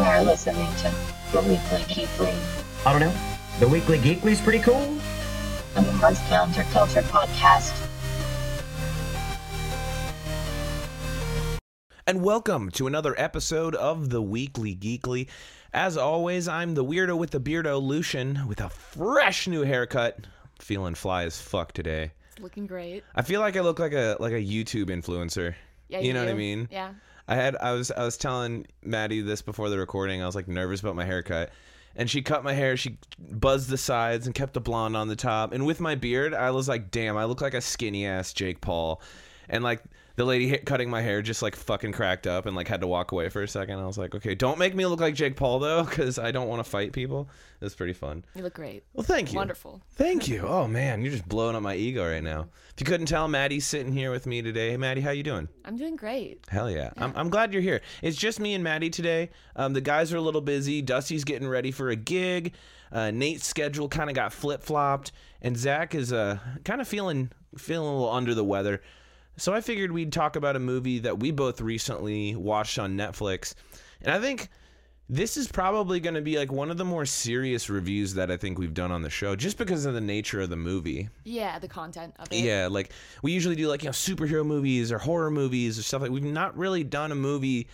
You are listening to the Weekly Geekly, I don't know. The Weekly Geekly is pretty cool. the Mars Counterculture podcast. And welcome to another episode of the Weekly Geekly. As always, I'm the weirdo with the beardo, Lucian, with a fresh new haircut. Feeling fly as fuck today. Looking great. I feel like I look like a like a YouTube influencer. Yeah, you you know what I mean? Yeah. I had I was I was telling Maddie this before the recording. I was like nervous about my haircut. And she cut my hair, she buzzed the sides and kept the blonde on the top. And with my beard, I was like, damn, I look like a skinny ass Jake Paul. And like the lady cutting my hair just like fucking cracked up and like had to walk away for a second. I was like, okay, don't make me look like Jake Paul though, because I don't want to fight people. It was pretty fun. You look great. Well, thank you. Wonderful. Thank you. Oh man, you're just blowing up my ego right now. If you couldn't tell, Maddie's sitting here with me today. Hey, Maddie, how you doing? I'm doing great. Hell yeah. I'm, I'm glad you're here. It's just me and Maddie today. Um, the guys are a little busy. Dusty's getting ready for a gig. Uh, Nate's schedule kind of got flip flopped, and Zach is uh, kind of feeling feeling a little under the weather. So I figured we'd talk about a movie that we both recently watched on Netflix, and I think this is probably going to be like one of the more serious reviews that I think we've done on the show, just because of the nature of the movie. Yeah, the content of it. Yeah, like we usually do like you know superhero movies or horror movies or stuff like we've not really done a movie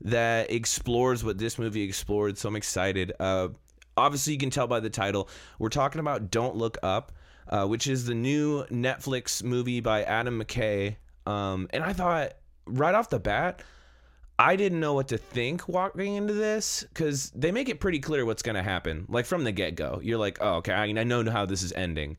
that explores what this movie explored, so I'm excited. Uh obviously you can tell by the title. We're talking about Don't Look Up, uh, which is the new Netflix movie by Adam McKay. Um and I thought right off the bat I didn't know what to think walking into this because they make it pretty clear what's going to happen. Like from the get go, you're like, oh, okay, I, I know how this is ending.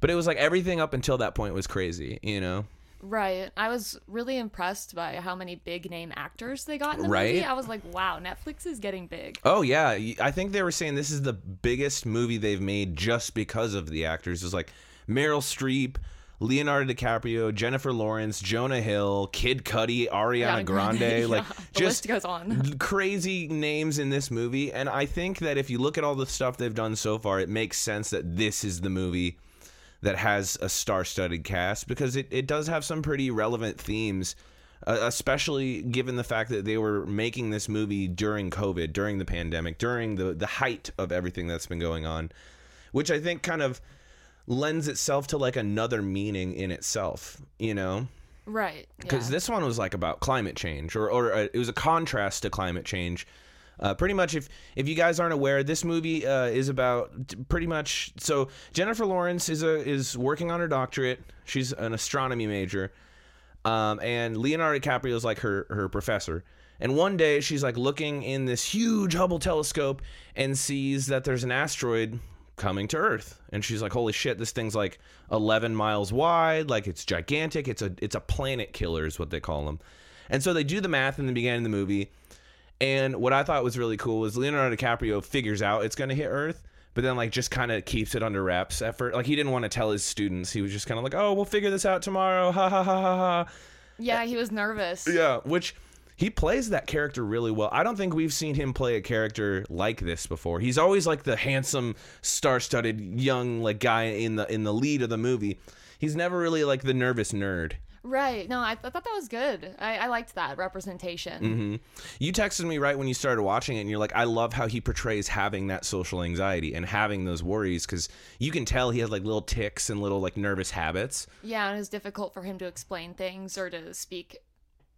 But it was like everything up until that point was crazy, you know? Right. I was really impressed by how many big name actors they got in the Right? movie. I was like, wow, Netflix is getting big. Oh yeah, I think they were saying this is the biggest movie they've made just because of the actors. It's like Meryl Streep, Leonardo DiCaprio, Jennifer Lawrence, Jonah Hill, Kid Cudi, Ariana Ariana Grande, Grande, like. The just list goes on. crazy names in this movie. And I think that if you look at all the stuff they've done so far, it makes sense that this is the movie that has a star-studded cast because it, it does have some pretty relevant themes uh, especially given the fact that they were making this movie during covid during the pandemic during the, the height of everything that's been going on which i think kind of lends itself to like another meaning in itself you know Right. because yeah. this one was like about climate change or, or uh, it was a contrast to climate change uh, pretty much if if you guys aren't aware this movie uh, is about pretty much so jennifer lawrence is a is working on her doctorate. She's an astronomy major. Um, and leonardo dicaprio is like her her professor. And one day she's like looking in this huge hubble telescope and sees that there's an asteroid coming to earth. And she's like holy shit this thing's like 11 miles wide. Like it's gigantic. It's a it's a planet killer is what they call them and so they do the math in the beginning of the movie and what i thought was really cool was leonardo dicaprio figures out it's going to hit earth but then like just kind of keeps it under wraps effort like he didn't want to tell his students he was just kind of like oh we'll figure this out tomorrow ha ha ha ha ha Yeah, he was nervous. yeah, which he plays that character really well. I don't think we've seen him play a character like this before. He's always like the handsome, star-studded young like guy in the in the lead of the movie. He's never really like the nervous nerd. Right. No, I, I thought that was good. I, I liked that representation. Mm-hmm. You texted me right when you started watching it, and you're like, "I love how he portrays having that social anxiety and having those worries because you can tell he has like little ticks and little like nervous habits." Yeah, and it was difficult for him to explain things or to speak,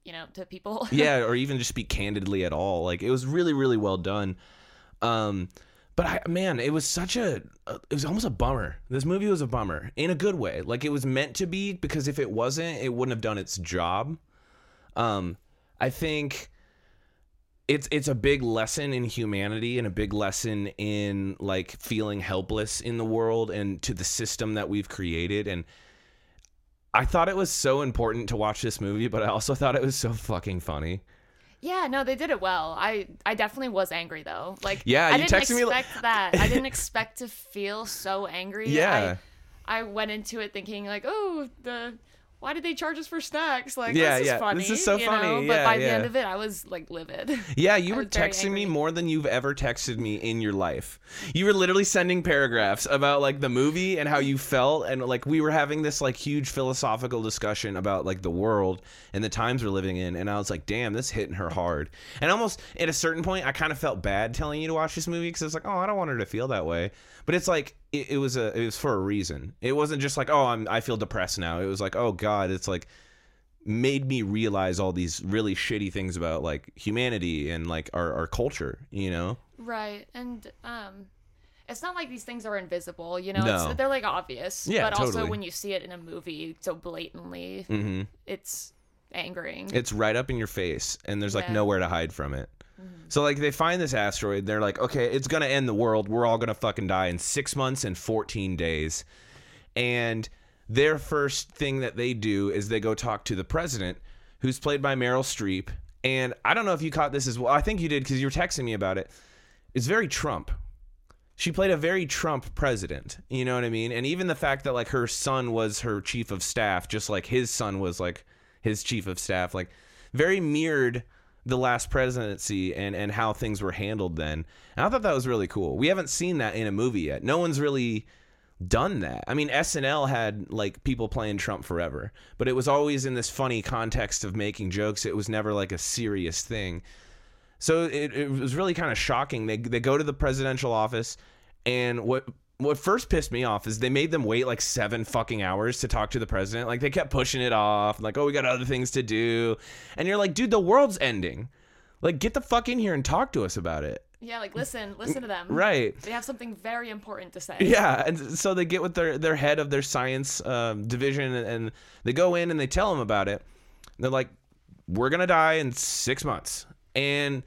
you know, to people. yeah, or even just speak candidly at all. Like it was really, really well done. Um, but I, man, it was such a, a- it was almost a bummer. This movie was a bummer in a good way. Like it was meant to be because if it wasn't, it wouldn't have done its job. Um, I think it's it's a big lesson in humanity and a big lesson in like feeling helpless in the world and to the system that we've created and I thought it was so important to watch this movie, but I also thought it was so fucking funny. Yeah, no, they did it well. I I definitely was angry though. Like Yeah, I didn't texted me li- expect that. I didn't expect to feel so angry. Yeah. I, I went into it thinking like, oh, the why did they charge us for snacks? Like, Yeah, this is yeah, funny. this is so funny. know? Yeah, but by the end of it, I was like livid. Yeah, you were texting me more than you've ever texted me in your life. You were literally sending paragraphs about like the movie and how you felt and like we were having this like huge philosophical discussion about like the world and the times we're living in and I was like, "Damn, this hitting her hard." And almost at a certain point I kind of felt bad telling you to watch this movie cuz I was like, "Oh, I don't want her to feel that way." But it's like it, it was a it was for a reason. It wasn't just like, "Oh, I'm I feel depressed now." It was like, "Oh god, it's like made me realize all these really shitty things about like humanity and like our, our culture you know Right. And um it's not like these things are invisible, you know. No. It's, they're like obvious. Yeah, but also when you see it in a movie so blatantly, hmm it's angering. it's right up in your face and there's like Yeah. nowhere to hide from it so like they find this asteroid they're like okay it's gonna end the world. We're all gonna fucking die in six months and 14 days. And their first thing that they do is they go talk to the president who's played by meryl streep. And i don't know if you caught this as well. I think you did because you were texting me about it. It's very trump. She played a very Trump president. You know what I mean? And even the fact that like her son was her chief of staff, just like his son was like his chief of staff, like very mirrored the last presidency and and how things were handled then. And I thought that was really cool. We haven't seen that in a movie yet. No one's really done that. I mean, SNL had like people playing Trump forever, but it was always in this funny context of making jokes. It was never like a serious thing. So it, it was really kind of shocking. They they go to the presidential office, and what what first pissed me off is they made them wait like seven fucking hours to talk to the president. Like they kept pushing it off, like oh we got other things to do, and you're like, dude, the world's ending. Like get the fuck in here and talk to us about it. yeah, like listen, listen to them. Right. They have something very important to say. Yeah, and so they get with their their head of their science um, division, and, and they go in and they tell them about it. They're like, "We're gonna die in six months," and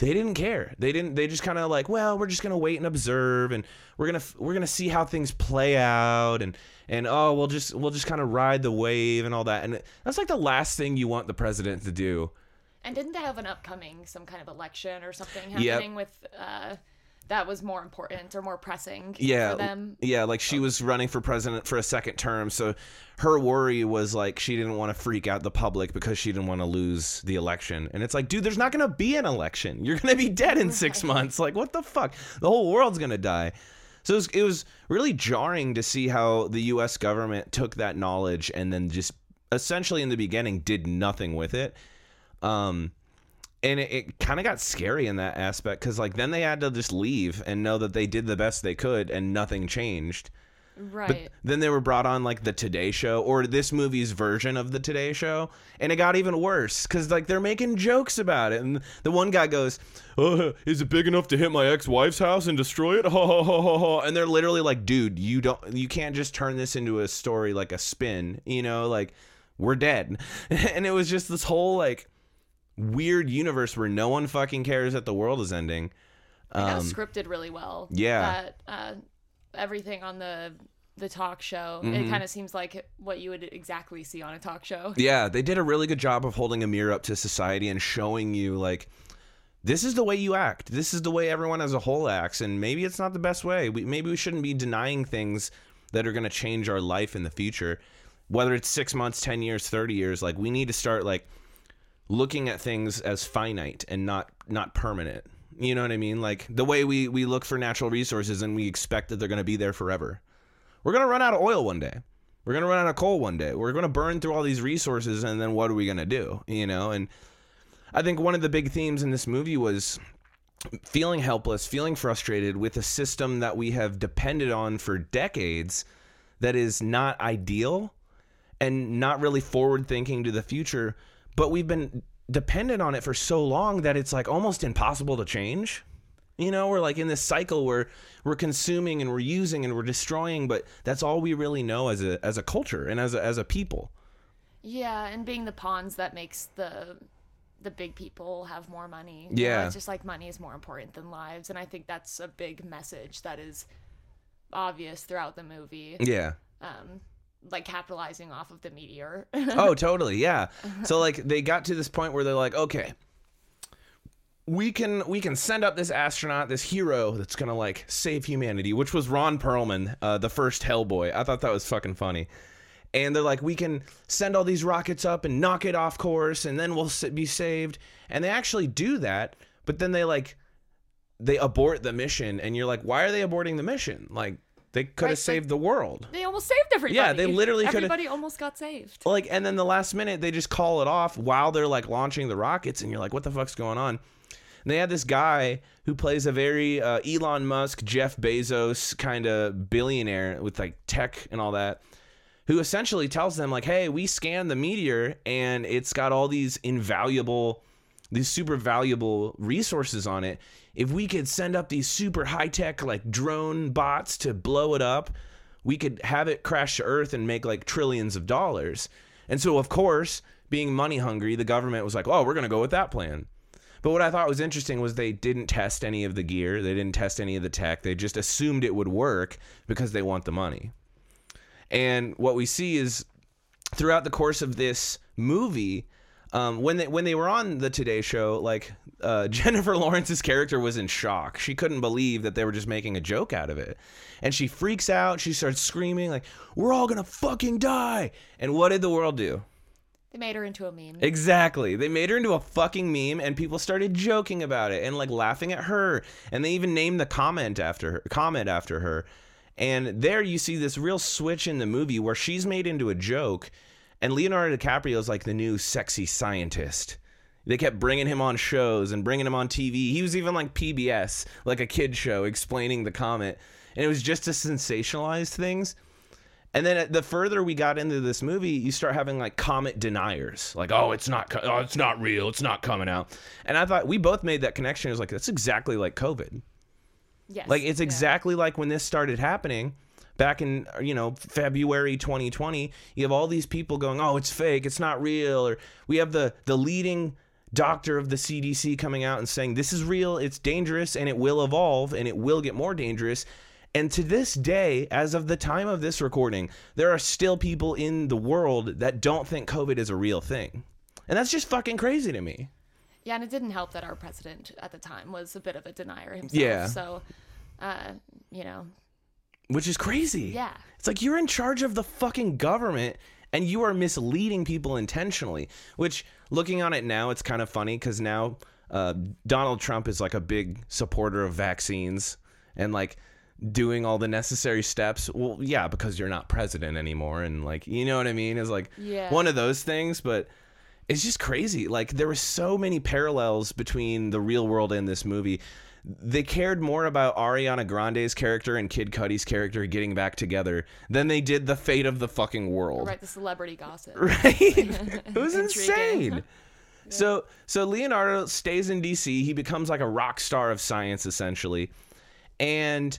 they didn't care. They didn't. They just kind of like, "Well, we're just gonna wait and observe, and we're gonna we're gonna see how things play out, and and oh, we'll just we'll just kind of ride the wave and all that." And that's like the last thing you want the president to do. And didn't they have an upcoming some kind of election or something Yep. happening with uh that was more important or more pressing yeah for them? yeah like she was running for president for a second term so her worry was like she didn't want to freak out the public because she didn't want to lose the election. And it's like dude there's not gonna be an election. You're gonna be dead in six months. Like what the fuck? The whole world's gonna die. So it was, it was really jarring to see how the us government took that knowledge and then just essentially in the beginning did nothing with it. Um and it, it kind of got scary in that aspect because like then they had to just leave and know that they did the best they could and nothing changed Right. but then they were brought on like the today show or this movie's version of the today show and it got even worse because like they're making jokes about it and the one guy goes oh, is it big enough to hit my ex-wife's house and destroy it Ha, ha, ha, ha, ha. and they're literally like dude you don't you can't just turn this into a story like a spin you know like we're dead and it was just this whole like weird universe where no one fucking cares that the world is ending that um, was scripted really well. yeah. That uh, everything on the the talk show, it kind of seems like what you would exactly see on a talk show. Yeah, they did a really good job of holding a mirror up to society and showing you like this is the way you act. This is the way everyone as a whole acts and maybe it's not the best way. We, maybe we shouldn't be denying things that are going to change our life in the future. Whether it's 6 months, 10 years, 30 years, like we need to start like looking at things as finite and not not permanent. You know what I mean? Like the way we we look for natural resources and we expect that they're going to be there forever. We're going to run out of oil one day. We're going to run out of coal one day. We're going to burn through all these resources and then what are we going to do? You know, and I think one of the big themes in this movie was feeling helpless, feeling frustrated with a system that we have depended on for decades that is not ideal and not really forward thinking to the future, but we've been dependent on it for so long that it's like almost impossible to change. You know, we're like in this cycle where we're consuming and we're using and we're destroying, but that's all we really know as a as a culture and as a, as a people. Yeah, and being the pawns that makes the the big people have more money. You know, Yeah. it's just like money is more important than lives, and I think that's a big message that is obvious throughout the movie. Yeah. Um, like capitalizing off of the meteor. oh, totally. Yeah. So like they got to this point where they're like, okay, we can we can send up this astronaut, this hero that's gonna like save humanity, which was Ron Perlman, uh, the first Hellboy. I thought that was fucking funny. and they're like, we can send all these rockets up and knock it off course, and then we'll be saved. And they actually do that, but then they like they abort the mission, and you're like, why are they aborting the mission? Like they could Right, have like- saved the world. They almost saved everybody. Yeah, they literally coulda- Everybody almost got saved. Like, and then the last minute they just call it off while they're like launching the rockets, and you're like, what the fuck's going on? And they had this guy who plays a very uh, Elon Musk, Jeff Bezos kind of billionaire with like tech and all that, who essentially tells them like, "Hey, we scanned the meteor and it's got all these invaluable, these super valuable resources on it. If we could send up these super high tech like drone bots to blow it up, we could have it crash to Earth and make like trillions of dollars." And so, of course, being money hungry, the government was like, "Oh, we're gonna go with that plan." But what I thought was interesting was they didn't test any of the gear. They didn't test any of the tech. They just assumed it would work because they want the money. And what we see is throughout the course of this movie, um, when they when they were on the Today Show, like uh, Jennifer Lawrence's character was in shock. She couldn't believe that they were just making a joke out of it, and she freaks out. She starts screaming like, "We're all gonna fucking die!" And what did the world do? They made her into a meme. Exactly. They made her into a fucking meme and people started joking about it and like laughing at her and they even named the comment after her comment after her. And there you see this real switch in the movie where she's made into a joke and Leonardo DiCaprio is like the new sexy scientist. They kept bringing him on shows and bringing him on TV. He was even like PBS, like a kid show explaining the comet. And it was just to sensationalize things. And then uh, the further we got into this movie, you start having like comet deniers, like, "Oh, it's not, co- oh, it's not real, it's not coming out." And I thought we both made that connection. It was like that's exactly like COVID. yes. Like it's yeah. exactly like when this started happening back in you know February 2020. You have all these people going, "Oh, it's fake, it's not real," or we have the the leading doctor of the CDC coming out and saying this is real, it's dangerous, and it will evolve, and it will get more dangerous. And to this day, as of the time of this recording, there are still people in the world that don't think COVID is a real thing. And that's just fucking crazy to me. Yeah, and it didn't help that our president at the time was a bit of a denier himself. Yeah. So, uh, you know, Which is crazy. Yeah. It's like you're in charge of the fucking government and you are misleading people intentionally. Which, looking on it now, it's kind of funny because now uh, Donald Trump is like a big supporter of vaccines and like doing all the necessary steps. Well, yeah, because you're not president anymore. And like, you know what I mean? Is like Yeah. one of those things. But it's just crazy. Like there were so many parallels between the real world and this movie. They cared more about Ariana Grande's character and Kid Cudi's character getting back together than they did the fate of the fucking world. right, the celebrity gossip. Right? it was insane. So so Leonardo stays in DC. He becomes like a rock star of science essentially. And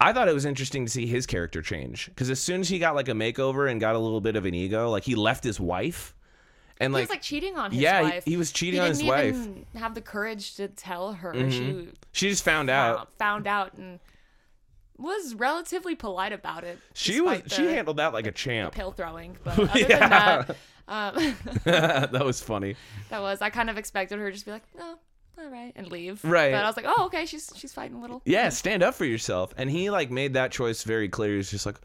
I thought it was interesting to see his character change because as soon as he got like a makeover and got a little bit of an ego, like he left his wife and like he was like cheating on his yeah, he- wife. he was cheating He on his wife. Even Have the courage to tell her she she just found out. found, found out and was relatively polite about it. She was despite she the handled that like a champ. pill throwing, but other Yeah. than that, um, that was funny. that was I kind of expected her to just be like, no, all right, and leave. Right. But I was like, oh, okay, she's she's fighting a little. Yeah, stand up for yourself. And he like made that choice very clear. He's just like,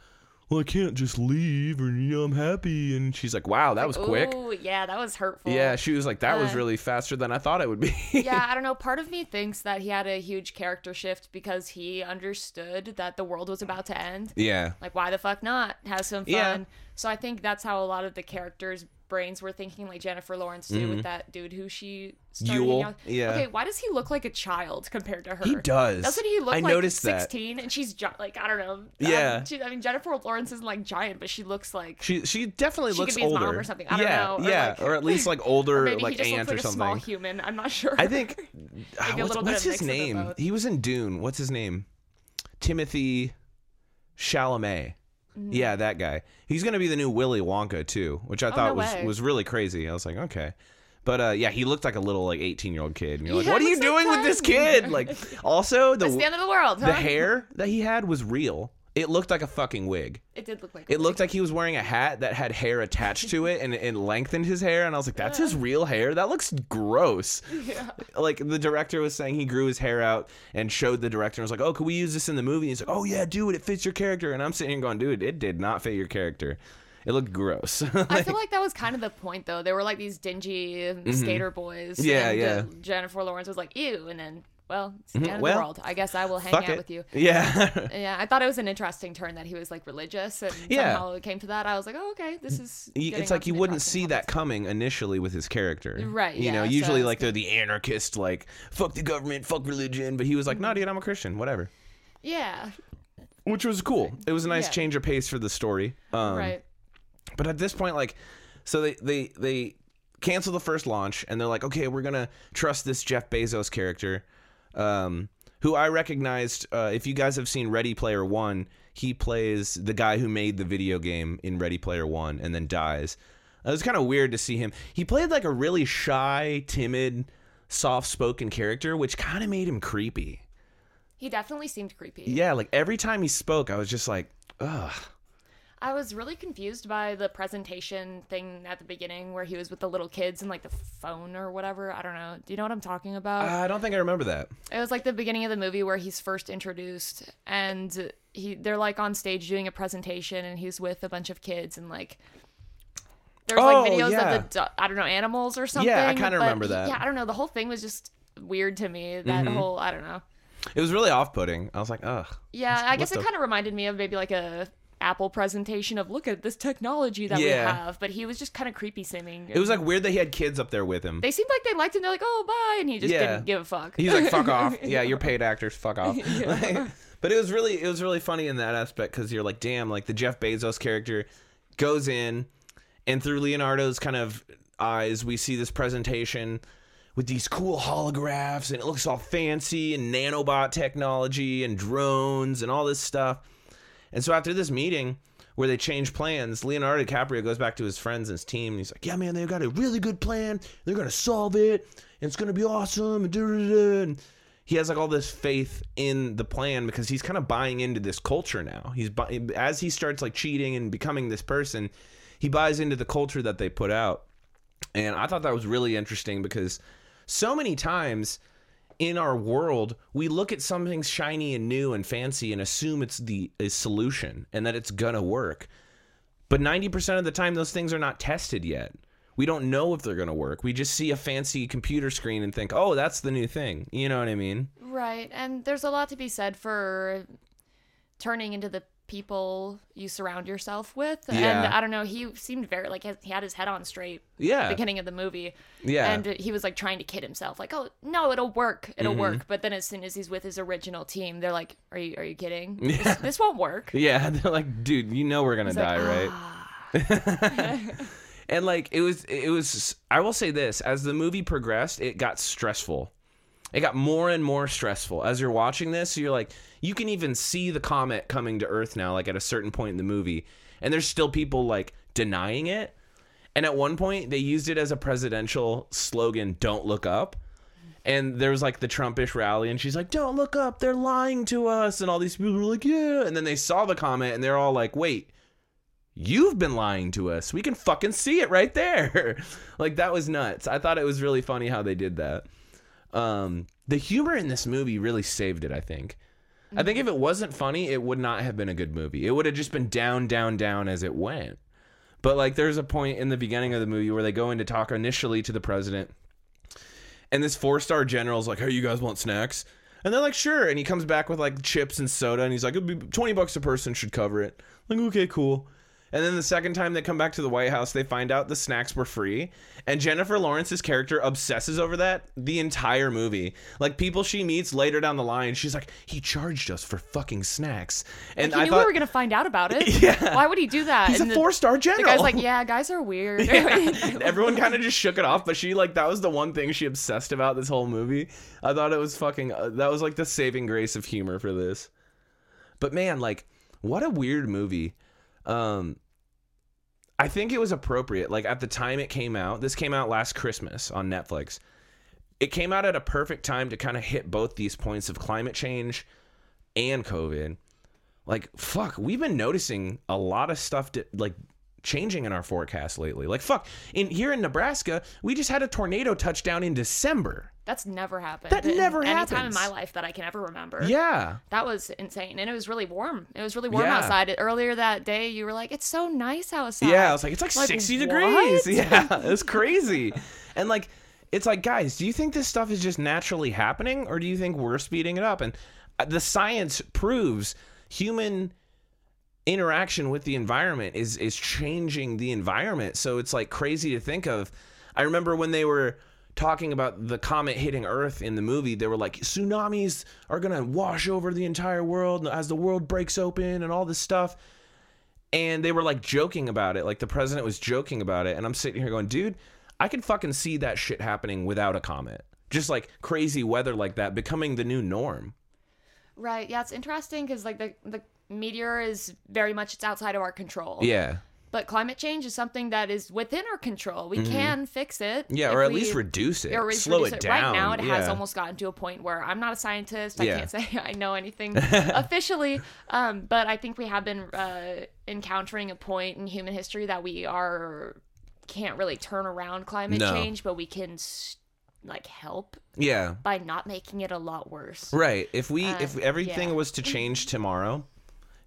well, I can't just leave, or you know, I'm happy. And she's like, wow, that was quick. Oh, yeah, that was hurtful. Yeah, she was like, that was Uh, really faster than I thought it would be. yeah, I don't know. Part of me thinks that he had a huge character shift because he understood that the world was about to end. yeah. Like, why the fuck not? Have some fun. Yeah. So I think that's how a lot of the characters' brains were thinking, like Jennifer Lawrence did with that dude who she started Mm-hmm. Yule, out yeah. Okay, why does he look like a child compared to her? He does. Doesn't he look I like noticed that. 16 and she's gi- like, I don't know. um, Yeah. she, I mean, Jennifer Lawrence isn't like giant, but she looks like. She she definitely She looks could be his older mom or something. I don't yeah, know, or yeah, like- or at least like older, or like aunt looks like or a something. small human. I'm not sure. I think ah, Maybe a what's, little what's his mix of the name? He was in Dune. What's his name? Timothy Chalamet. Mm-hmm. Yeah, that guy. He's gonna be the new Willy Wonka too, which I thought Oh, no was way. was really crazy. I was like, okay. But uh, yeah, he looked like a little like eighteen year old kid, and you're like, what are you doing with this kid? Like, also the the end of the world. Huh? the hair that he had was real. It looked like a fucking wig. It did look like. It looked like he was wearing a hat that had hair attached to it and, and lengthened his hair. And I was like, that's his real hair? That looks gross. Yeah. Like the director was saying he grew his hair out and showed the director and was like, oh, can we use this in the movie? And he's like, oh, yeah, do it. It fits your character. And I'm sitting here going, dude, it did not fit your character. It looked gross. I feel like that was kind of the point, though. They were like these dingy skater boys. Mm-hmm. Yeah, and, yeah. Jennifer Lawrence was like, ew. And then, well, it's the end of Well, the world. I guess I will hang out it. with you. Yeah. Yeah, I thought it was an interesting turn that he was like religious and Yeah. somehow it came to that. I was like, oh, okay, this is. It's like you wouldn't see that coming initially with his character. Right, You know, yeah, so usually it's like they're the anarchist, like, fuck the government, fuck religion. But he was like, Mm-hmm. nah, dude, I'm a Christian, whatever. Yeah, Which was cool. It was a nice Yeah. change of pace for the story. Um, right. But at this point, like, so they they they cancel the first launch, and they're like, okay, we're gonna trust this Jeff Bezos character, um, who I recognized. Uh, if you guys have seen Ready Player One, he plays the guy who made the video game in Ready Player One, and then dies. It was kind of weird to see him. He played like a really shy, timid, soft-spoken character, which kind of made him creepy. He definitely seemed creepy. Yeah, like every time he spoke, I was just like, ugh. I was really confused by the presentation thing at the beginning where he was with the little kids and like the phone or whatever. I don't know. Do you know what I'm talking about? I don't think I remember that. It was like the beginning of the movie where he's first introduced and he they're like on stage doing a presentation and he's with a bunch of kids and like there's Oh, like videos yeah. of the I don't know animals or something. Yeah, I kinda remember that. Yeah, I don't know. The whole thing was just weird to me. That Mm-hmm. whole I don't know. It was really off-putting. I was like, ugh. Yeah, I guess it kind of reminded me of maybe like a Apple presentation of look at this technology that we Yeah. have, but he was just kind of creepy seeming. It was like weird that he had kids up there with him. they seemed like they liked him. They're like, oh bye, and he just Yeah. didn't give a fuck. He's like, "Fuck off." Yeah, you're paid actors. Fuck off. Like, but it was really, it was really funny in that aspect because you're like, damn, like the Jeff Bezos character goes in, and through Leonardo's kind of eyes, we see this presentation with these cool holographs, and it looks all fancy and nanobot technology and drones and all this stuff. And so after this meeting where they change plans, Leonardo DiCaprio goes back to his friends and his team. And he's like, "Yeah, man, they've got a really good plan. They're gonna solve it, and it's gonna be awesome." And, and he has like all this faith in the plan because he's kind of buying into this culture now. He's bu- as he starts like cheating and becoming this person, he buys into the culture that they put out. And I thought that was really interesting because so many times in our world, we look at something shiny and new and fancy and assume it's the solution and that it's gonna work. But 90% of the time, those things are not tested yet. We don't know if they're gonna work. We just see a fancy computer screen and think, oh, that's the new thing. You know what I mean? Right, and there's a lot to be said for turning into the people you surround yourself with. And I don't know, he seemed very like he had his head on straight Yeah. beginning of the movie. Yeah. And he was like trying to kid himself, like, "Oh no, it'll work, it'll Mm-hmm. work." But then as soon as he's with his original team, they're like, "Are you are you kidding? This, this won't work." Yeah, they're like, dude, you know we're gonna He's like, die, right? "Ah." and like it was it was i will say this as the movie progressed it got stressful it got more and more stressful as you're watching this you're like you can even see the comet coming to earth now like at a certain point in the movie and there's still people like denying it and at one point they used it as a presidential slogan don't look up and there was like the Trumpish rally, and she's like, "Don't look up, they're lying to us." And all these people were like, "Yeah," and then they saw the comet, and they're all like, "Wait, you've been lying to us. We can fucking see it right there." like that was nuts. I thought it was really funny how they did that. Um, the humor in this movie really saved it. I think. I think if it wasn't funny, it would not have been a good movie. It would have just been down, down, down as it went. But like, there's a point in the beginning of the movie where they go in to talk initially to the president, and this four star general's like, "Hey, you guys want snacks?" And they're like, "Sure." And he comes back with like chips and soda, and he's like, "It'll be twenty bucks a person should cover it." Like, okay, cool. And then the second time they come back to the White House, they find out the snacks were free. And Jennifer Lawrence's character obsesses over that the entire movie. Like people she meets later down the line, she's like, "He charged us for fucking snacks." And he I knew thought we were gonna find out about it. Yeah. Why would he do that? he's And a the- four star general. The guy's like, "Yeah, guys are weird." Everyone kind of just shook it off, but she like that was the one thing she obsessed about this whole movie. I thought it was fucking uh, that was like the saving grace of humor for this. But man, like what a weird movie. Um I think it was appropriate. Like at the time it came out, this came out last Christmas on Netflix. It came out at a perfect time to kind of hit both these points of climate change and COVID. Like fuck, we've been noticing a lot of stuff to, like changing in our forecast lately. Like fuck, in here in Nebraska, we just had a tornado touchdown in December. That's never happened. That in never any time in my life that I can ever remember. Yeah. That was insane. And it was really warm. It was really warm Yeah. outside. Earlier that day, you were like, it's so nice outside. Yeah, I was like, it's like, Like, 60 what? degrees. Yeah, it's crazy. and like, it's like, guys, do you think this stuff is just naturally happening or do you think we're speeding it up? And uh, the science proves human interaction with the environment is is changing the environment. So it's like crazy to think of. I remember when they were talking about the comet hitting Earth in the movie, they were like tsunamis are going to wash over the entire world as the world breaks open and all this stuff. And they were like joking about it. Like the president was joking about it. And i'm sitting here going dude i can fucking see that shit happening without a comet. Just like crazy weather like that becoming the new norm. Right. Yeah, it's interesting because like the the meteor is very much it's outside of our control. yeah But climate change is something that is within our control. We can fix it. Mm-hmm. yeah or at we- least reduce it or least slow reduce it it. down Right now, it has almost gotten to a point where I'm not a scientist. I Yeah. can't say I know anything officially, um, but I think we have been uh, encountering a point in human history that we are can't really turn around climate No. change, but we can s- like help yeah by not making it a lot worse. right if we Uh, if everything yeah. was to change tomorrow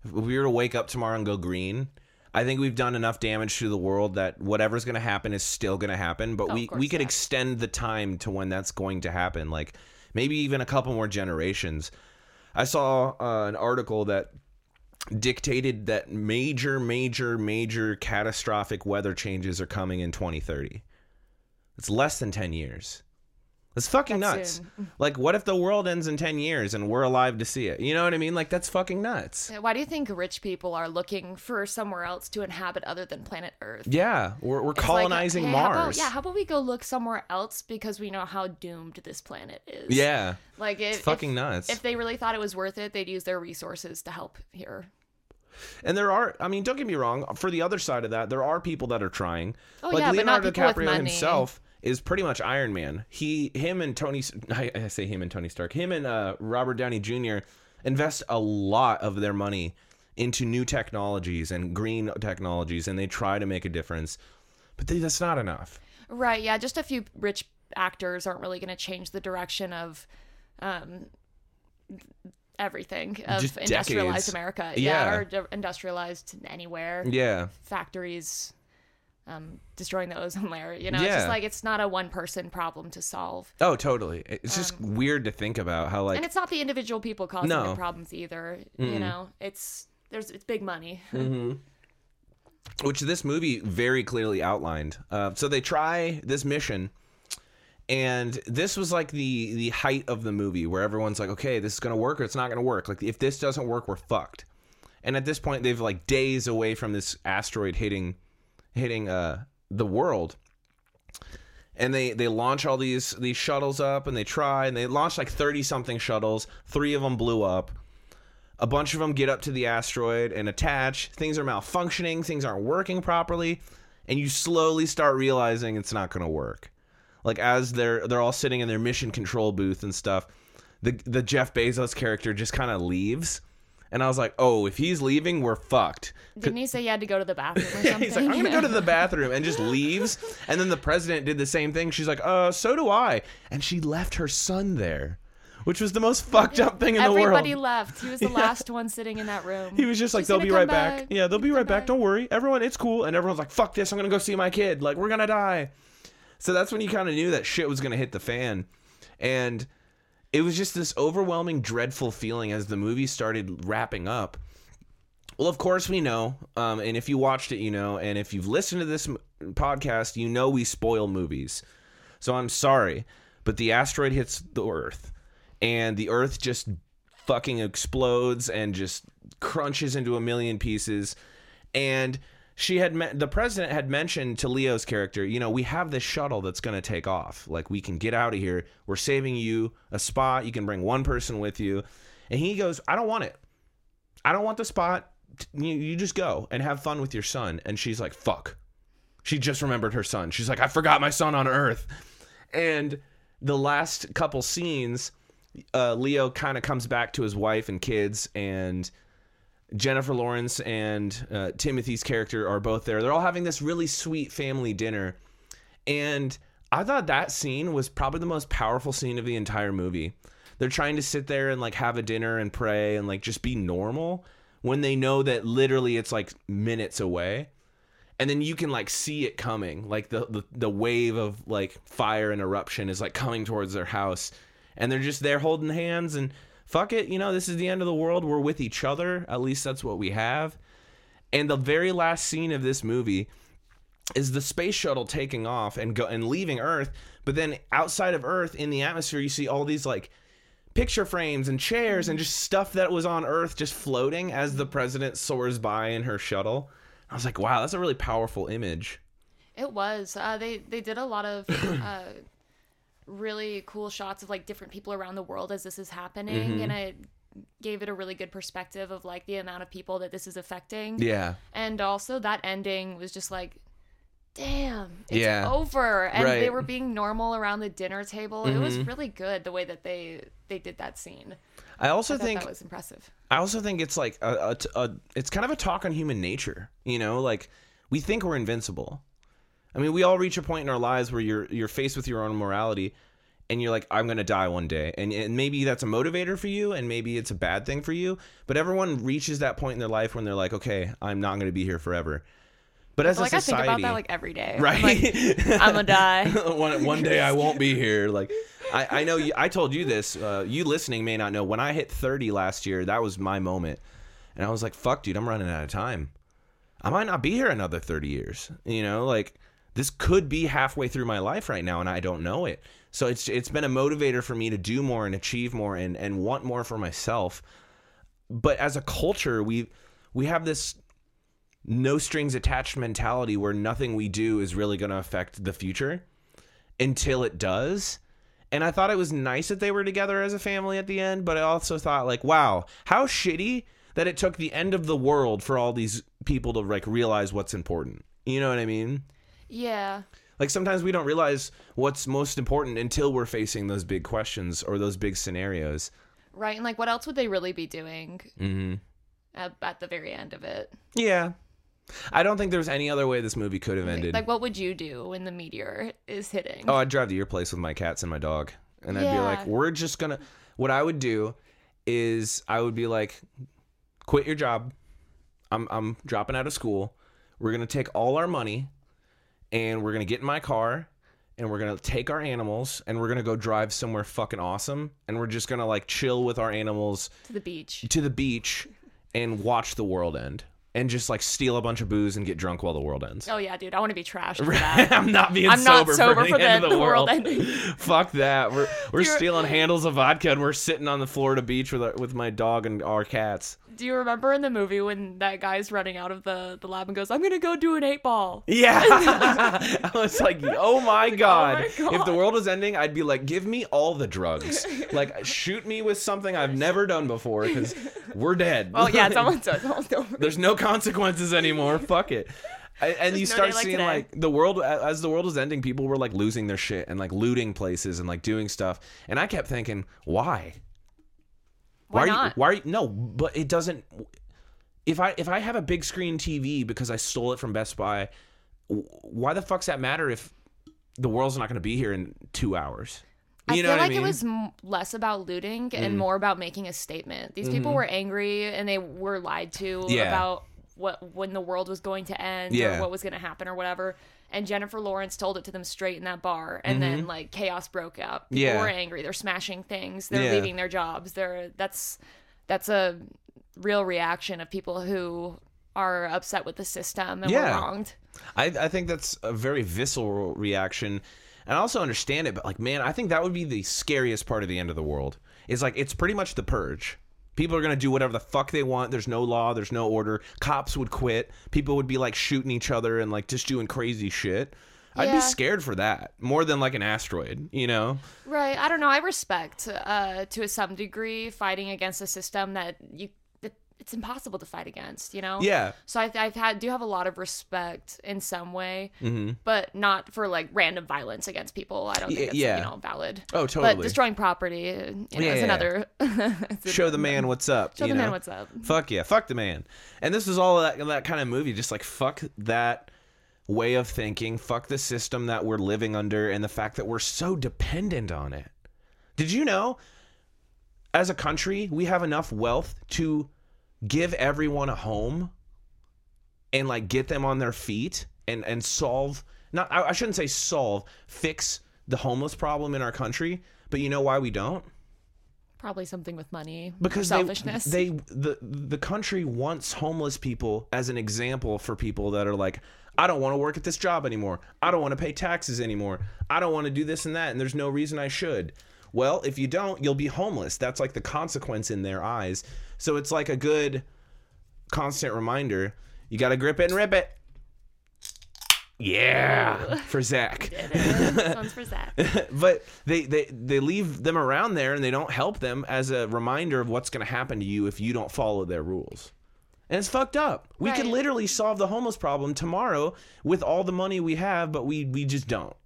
if we were to wake up tomorrow and go green I think we've done enough damage to the world that whatever's going to happen is still going to happen. But Oh, we, we could yeah. extend the time to when that's going to happen. Like maybe even a couple more generations. I saw uh, an article that dictated that major, major, major catastrophic weather changes are coming in 2030. It's less than 10 years. That's fucking That's nuts. soon. Like, what if the world ends in 10 years and we're alive to see it? You know what I mean? Like, that's fucking nuts. Why do you think rich people are looking for somewhere else to inhabit other than planet Earth? Yeah, we're, we're It's like, colonizing hey, how about- Mars. yeah, how about we go look somewhere else because we know how doomed this planet is. yeah. like if, It's fucking if, nuts. If they really thought it was worth it, they'd use their resources to help here. And there are, I mean, don't get me wrong. For the other side of that, there are people that are trying. Oh, like yeah, but not Leonardo DiCaprio money. himself is pretty much Iron Man. He, him, and Tony. I, I say him and Tony Stark. Him and uh, Robert Downey Jr. invest a lot of their money into new technologies and green technologies, and they try to make a difference. But they, that's not enough. Right. Yeah. Just a few rich actors aren't really going to change the direction of um, everything of Just industrialized decades. America. Yeah. or d- industrialized anywhere. Yeah. Factories. Um, destroying the ozone layer, you know, it's just like it's not a one-person problem to solve, Oh, totally. It's just weird to think about how like Um, and it's not the individual people causing No. the problems either. You know, it's there's it's big money. which this movie very clearly outlined. Uh, so they try this mission, and this was like the the height of the movie, where everyone's like, "Okay, this is gonna work or it's not gonna work. Like, if this doesn't work, we're fucked." And at this point, they've like days away from this asteroid hitting hitting uh, the world. And they, they launch all these these shuttles up and they try and they launch like 30 something shuttles. Three of them blew up a bunch of them get up to the asteroid and attach. Things are malfunctioning, things aren't working properly, and you slowly start realizing it's not going to work. Like as they're they're all sitting in their mission control booth and stuff, the the Jeff Bezos character just kind of leaves. And I was like, "Oh, if he's leaving, we're fucked." Didn't he say he had to go to the bathroom or something? He's like, "I'm going to go to the bathroom," and just leaves. And then the president did the same thing. She's like, "Uh, so do I." And she left her son there, which was the most fucked up thing in the world. Everybody left. He was the last one sitting in that room. He was just like, She's they'll gonna be right come back. back. Yeah, they'll be right back. back. Don't worry. Everyone, it's cool. And everyone's like, fuck this. I'm going to go see my kid. Like, we're going to die. So that's when you kind of knew that shit was going to hit the fan. And it was just this overwhelming, dreadful feeling as the movie started wrapping up. Well, of course, we know. Um, and if you watched it, you know. And if you've listened to this m- podcast, you know we spoil movies. So I'm sorry. But the asteroid hits the Earth. And the Earth just fucking explodes and just crunches into a million pieces. And she had me- the president had mentioned to Leo's character, you know, we have this shuttle that's going to take off. Like we can get out of here. We're saving you a spot. You can bring one person with you. And he goes, I don't want it. I don't want the spot. You, you just go and have fun with your son. And she's like, fuck. She just remembered her son. She's like, I forgot my son on Earth. And the last couple scenes, uh, Leo kind of comes back to his wife and kids, and Jennifer Lawrence and uh, Timothy's character are both there. They're all having this really sweet family dinner. And I thought that scene was probably the most powerful scene of the entire movie. They're trying to sit there and like have a dinner and pray and like just be normal when they know that literally it's like minutes away. And then you can like see it coming. Like the, the, the wave of like fire and eruption is like coming towards their house. And they're just there holding hands and fuck it, you know, this is the end of the world. We're with each other. At least that's what we have. And the very last scene of this movie is the space shuttle taking off and go and leaving Earth, but then outside of Earth in the atmosphere you see all these like picture frames and chairs and just stuff that was on Earth just floating as the president soars by in her shuttle. I was like, wow, that's a really powerful image. It was. Uh, they they did a lot of uh, really cool shots of like different people around the world as this is happening, Mm-hmm. and it gave it a really good perspective of like the amount of people that this is affecting. Yeah. And also that ending was just like, damn, it's Yeah. over. And they Right. Mm-hmm. were being normal around the dinner table. It was really good the way that they they did that scene. I also I think that was impressive. I also think it's like a, a, a it's kind of a talk on human nature. You know, like we think we're invincible. I mean, we all reach a point in our lives where you're you're faced with your own morality, and you're like, I'm gonna die one day, and, and maybe that's a motivator for you, and maybe it's a bad thing for you. But everyone reaches that point in their life when they're like, okay, I'm not gonna be here forever. But as like a I think about that like every day. I'm right? like, I'm gonna die. one, one day I won't be here. Like, I, I know you, I told you this. Uh, you listening may not know. When I hit 30 last year, that was my moment. And I was like, fuck, dude, I'm running out of time. I might not be here another 30 years. You know, like, this could be halfway through my life right now, and I don't know it. So it's it's been a motivator for me to do more and achieve more and, and want more for myself. But as a culture, we we have this no strings attached mentality where nothing we do is really going to affect the future until it does. And I thought it was nice that they were together as a family at the end, but I also thought like, wow, how shitty that it took the end of the world for all these people to like realize what's important. You know what I mean? Yeah. Like sometimes we don't realize what's most important until we're facing those big questions or those big scenarios. Right. And like, what else would they really be doing hmm at, at the very end of it? Yeah. I don't think there's any other way this movie could have ended. Like, what would you do when the meteor is hitting? Oh, I'd drive to your place with my cats and my dog. And I'd be like, we're just gonna what I would do is I would be like, quit your job. I'm I'm dropping out of school. We're gonna take all our money and we're gonna get in my car and we're gonna take our animals and we're gonna go drive somewhere fucking awesome and we're just gonna like chill with our animals to the beach. to the beach and watch the world end. And just like steal a bunch of booze and get drunk while the world ends. Oh yeah, dude, I want to be trashed for that. I'm not being I'm not sober, sober for, for the, end of the, the world world. ending. Fuck that. We're we're You're- stealing handles of vodka and we're sitting on the Florida beach with our, with my dog and our cats. Do you remember in the movie when that guy's running out of the, the lab and goes, I'm gonna go do an eight ball? Yeah, I was like, oh my oh god. my If the world was ending, I'd be like, give me all the drugs. Like, shoot me with something I've never done before because we're dead. Oh yeah, it's almost, it's almost over. There's no consequences anymore. Fuck it. And- And you start like seeing today. like the world as the world was ending, people were like losing their shit and like looting places and like doing stuff. And I kept thinking, why? Why are not? you why are you no, but it doesn't if I if I have a big screen TV because I stole it from Best Buy, why the fuck's that matter if the world's not going to be here in 2 hours? You I know feel like I mean? Mm. it was m- less about looting and more about making a statement. These people were angry and they were lied to Mm-hmm. Yeah. about what when the world was going to end Yeah. or what was going to happen or whatever. And Jennifer Lawrence told it to them straight in that bar, and then like chaos broke out. People Mm-hmm. Yeah. were angry. They're smashing things. They're Yeah. leaving their jobs. They're that's that's a real reaction of people who are upset with the system and Yeah. were wronged. I, I think that's a very visceral reaction. And I also understand it, but like, man, I think that would be the scariest part of the end of the world. Is like, it's pretty much the purge. People are going to do whatever the fuck they want. There's no law, there's no order. Cops would quit. People would be like shooting each other and like just doing crazy shit. I'd be scared for that more than like an asteroid, you know? Right. I don't know. I respect, uh, to some degree, fighting against a system that you it's impossible to fight against, you know? Yeah. So I, I've had do have a lot of respect in some way, Mm-hmm. but not for like random violence against people. I don't think it's yeah. you know valid. Oh, totally. But destroying property, you know, Yeah, is yeah. another. Show the man what's up. Show you the man know? what's up. Fuck yeah, fuck the man. And this is all that that kind of movie, just like fuck that way of thinking, fuck the system that we're living under, and the fact that we're so dependent on it. Did you know? As a country, we have enough wealth to give everyone a home and like get them on their feet and and solve not I, I shouldn't say solve fix the homeless problem in our country but you know why we don't Probably something with money. because they, selfishness. they the the country wants homeless people as an example for people that are like I don't want to work at this job anymore. I don't want to pay taxes anymore. I don't want to do this and that and there's no reason I should. Well, if you don't, you'll be homeless. That's like the consequence in their eyes. So it's like a good constant reminder. You got to grip it and rip it. Yeah, for Zach. this one's for Zach. but they, they they leave them around there and they don't help them as a reminder of what's going to happen to you if you don't follow their rules. And it's fucked up. We could literally solve the homeless problem tomorrow with all the money we have, but we we just don't.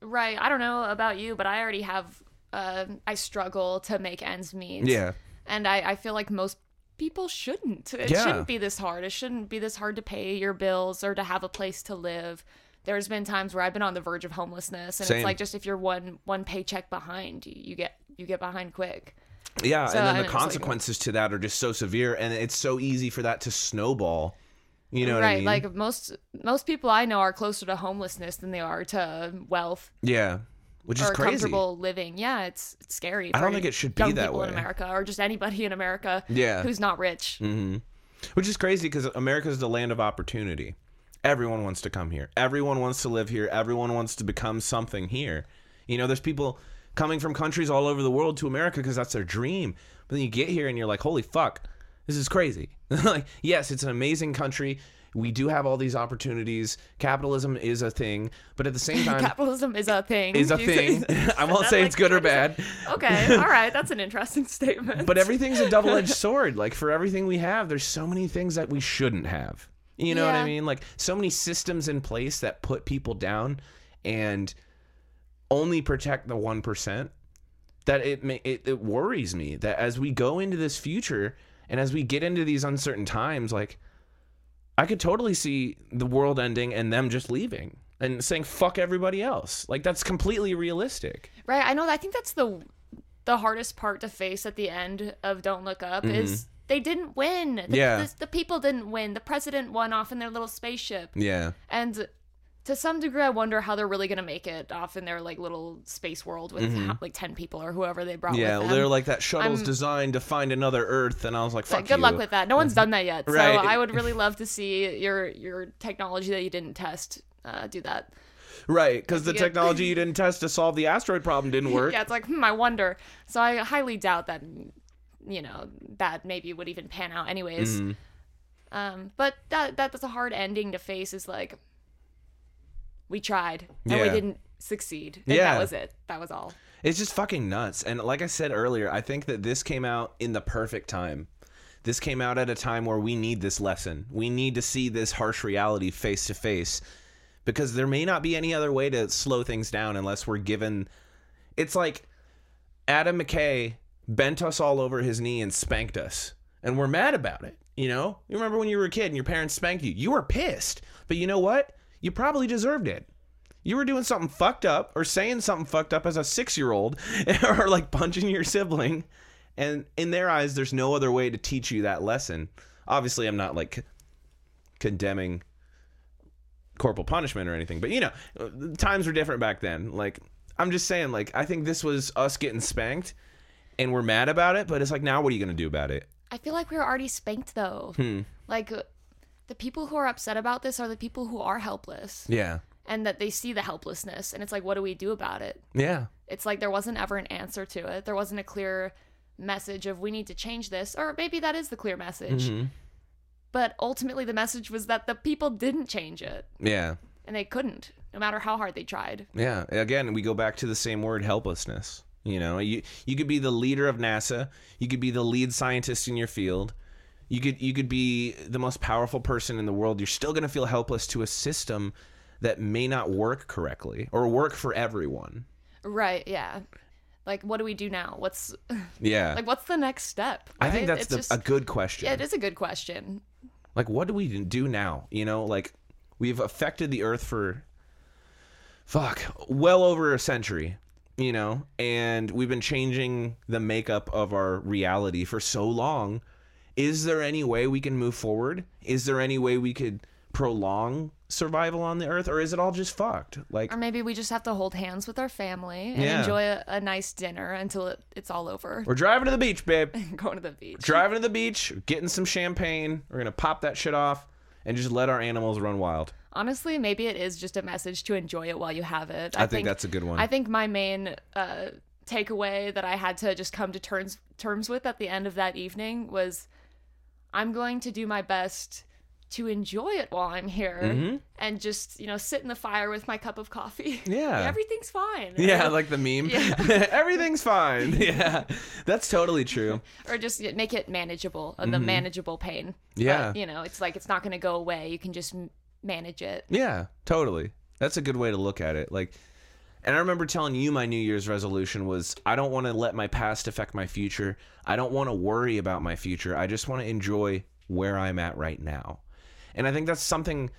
Right. I don't know about you, but I already have. Uh, I struggle to make ends meet. Yeah. And I, I feel like most people shouldn't. It Yeah. shouldn't be this hard. It shouldn't be this hard to pay your bills or to have a place to live. There's been times where I've been on the verge of homelessness, and Same. it's like just if you're one one paycheck behind, you, you get you get behind quick. Yeah, So, and then the it's like- consequences to that are just so severe and it's so easy for that to snowball. You know what right. I mean? Like most most people I know are closer to homelessness than they are to wealth yeah. Which is crazy. comfortable living. Yeah, it's it's scary. I don't think it should be young that people in. America, or just anybody in America. Yeah. who's not rich. hmm Which is crazy because America is the land of opportunity. Everyone wants to come here. Everyone wants to live here. Everyone wants to become something here. You know, there's people coming from countries all over the world to America because that's their dream. But then you get here and you're like, holy fuck, this is crazy. like, yes, it's an amazing country. We do have all these opportunities. Capitalism is a thing, but at the same time, Capitalism is a thing. is a thing. I won't say like it's good or bad. Okay, all right, that's an interesting statement. But everything's a double edged sword. Like for everything we have, there's so many things that we shouldn't have. You know what I mean? Like so many systems in place that put people down and only protect the one percent. That it, it it worries me that as we go into this future and as we get into these uncertain times, like I could totally see the world ending and them just leaving and saying fuck everybody else. Like that's completely realistic. right, I know. I think that's the the hardest part to face at the end of Don't Look Up is they didn't win. The, Mm-hmm. Yeah. the, the people didn't win. The president won off in their little spaceship, Yeah. and to some degree, I wonder how they're really gonna make it off in their like little space world with how, like ten people or whoever they brought Mm-hmm. Yeah, with them. they're like that shuttle's I'm- designed to find another Earth, and I was like, "Fuck good you." luck with that. No one's done that yet. So Right. I would really love to see your your technology that you didn't test uh, do that. Right, because the technology you didn't test to solve the asteroid problem didn't work. Yeah, it's like, hmm, I wonder. So I highly doubt that, you know, that maybe would even pan out anyways. Mm-hmm. Um, but that that's a hard ending to face is like, we tried and we didn't succeed. And Yeah. that was it. That was all. It's just fucking nuts. And like I said earlier, I think that this came out in the perfect time. This came out at a time where we need this lesson. We need to see this harsh reality face to face because there may not be any other way to slow things down unless we're given. It's like Adam McKay bent us all over his knee and spanked us, and we're mad about it. You know, you remember when you were a kid and your parents spanked you? You were pissed, but you know what? You probably deserved it. You were doing something fucked up or saying something fucked up as a six year old or like punching your sibling. And in their eyes, there's no other way to teach you that lesson. Obviously, I'm not like condemning corporal punishment or anything, but you know, times were different back then. Like, I'm just saying, like, I think this was us getting spanked and we're mad about it, but it's like, now what are you going to do about it? I feel like we were already spanked though. Hmm. Like, the people who are upset about this are the people who are helpless Yeah. and that they see the helplessness. And it's like, what do we do about it? Yeah. It's like there wasn't ever an answer to it. There wasn't a clear message of we need to change this, or maybe that is the clear message. Mm-hmm. But ultimately, the message was that the people didn't change it, Yeah. and they couldn't, no matter how hard they tried. Yeah. Again, we go back to the same word, helplessness. You know, you you could be the leader of NASA, you could be the lead scientist in your field, You could you could be the most powerful person in the world. You're still going to feel helpless to a system that may not work correctly or work for everyone. Right. Yeah. Like, what do we do now? What's Yeah. like, what's the next step? I think that's the, just- a good question. Yeah, it is a good question. like what do we do now you know like we've affected the earth for fuck well over a century you know and we've been changing the makeup of our reality for so long is there any way we can move forward is there any way we could prolong survival on the earth or is it all just fucked like Or maybe we just have to hold hands with our family and Yeah. enjoy a, a nice dinner until it, it's all over. we're driving to the beach babe Going to the beach. driving to the beach getting some champagne we're gonna pop that shit off and just let our animals run wild Honestly, maybe it is just a message to enjoy it while you have it. I think that's a good one. I think my main uh, takeaway that I had to just come to terms terms with at the end of that evening was, I'm going to do my best to enjoy it while I'm here and just you know sit in the fire with my cup of coffee. Yeah. everything's fine. Yeah, like the meme. Yeah. Everything's fine. Yeah, that's totally true. or just make it manageable, uh, the manageable pain. But, Mm-hmm. Yeah. you know, it's like it's not going to go away. You can just manage it. Yeah, totally. That's a good way to look at it. Like, and I remember telling you my New Year's resolution was I don't want to let my past affect my future. I don't want to worry about my future. I just want to enjoy where I'm at right now. And I think that's something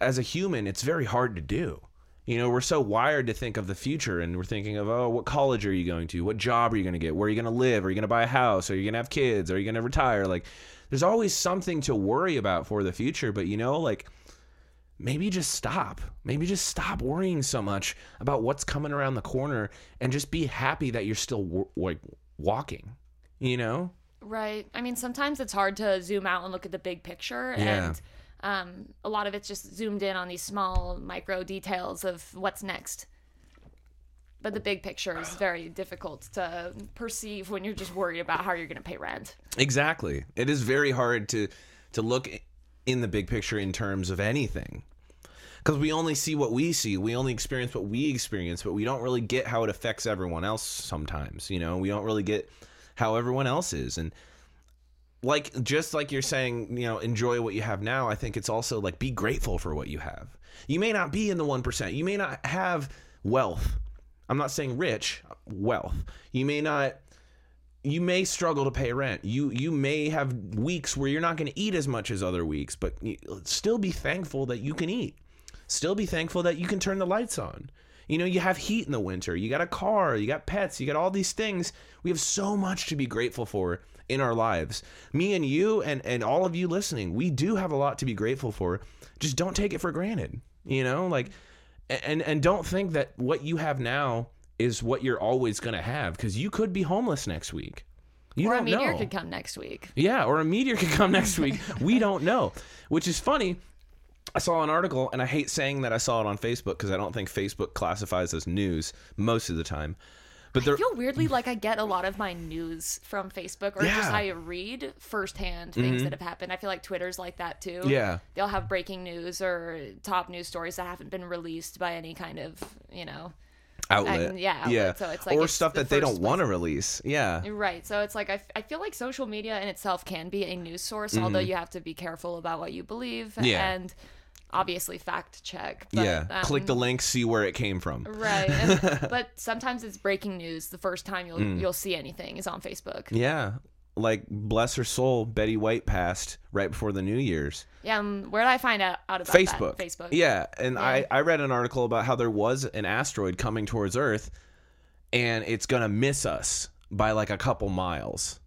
as a human, it's very hard to do. You know, we're so wired to think of the future and we're thinking of, oh, what college are you going to? What job are you going to get? Where are you going to live? Are you going to buy a house? Are you going to have kids? Are you going to retire? Like, there's always something to worry about for the future. But, you know, like, maybe just stop. Maybe just stop worrying so much about what's coming around the corner and just be happy that you're still w- like walking, you know? Right. I mean, sometimes it's hard to zoom out and look at the big picture, Yeah. and um, a lot of it's just zoomed in on these small micro details of what's next. But the big picture is very difficult to perceive when you're just worried about how you're going to pay rent. Exactly. It is very hard to to look in the big picture in terms of anything. Cuz we only see what we see. We only experience what we experience, but we don't really get how it affects everyone else sometimes, you know? We don't really get how everyone else is and like just like you're saying, you know, enjoy what you have now, I think it's also like be grateful for what you have. You may not be in the 1%. You may not have wealth. I'm not saying rich, wealth. You may not you may struggle to pay rent. You you may have weeks where you're not going to eat as much as other weeks, but still be thankful that you can eat. Still be thankful that you can turn the lights on. You know, you have heat in the winter. You got a car, you got pets, you got all these things. We have so much to be grateful for in our lives. Me and you and and all of you listening, we do have a lot to be grateful for. Just don't take it for granted. You know, like and and don't think that what you have now is what you're always to have because you could be homeless next week. You or a meteor know. could come next week. Yeah, or a meteor could come next week. We don't know. Which is funny. I saw an article, and I hate saying that I saw it on Facebook because I don't think Facebook classifies as news most of the time. But I feel weirdly like I get a lot of my news from Facebook or just Yeah. Mm-hmm. I read firsthand things that have happened. I feel like Twitter's like that too. Yeah. They'll have breaking news or top news stories that haven't been released by any kind of, you know. Outlet, and- yeah, outlet, yeah, so it's like or it's stuff that they don't want to release. Yeah, Right. So it's like I, f- I feel like social media in itself can be a news source, although you have to be careful about what you believe Mm-hmm. Yeah. and obviously fact check. But, yeah. Click the um, link, see where it came from. Right. And, but sometimes it's breaking news. The first time you'll you'll see anything is on Facebook. Mm. Yeah, like bless her soul, Betty White passed right before the New Year's. Yeah. Um, where did I find out, out about Facebook. that? Facebook. Yeah, and I I read an article about how there was an asteroid coming towards Earth, and it's gonna miss us by like a couple miles.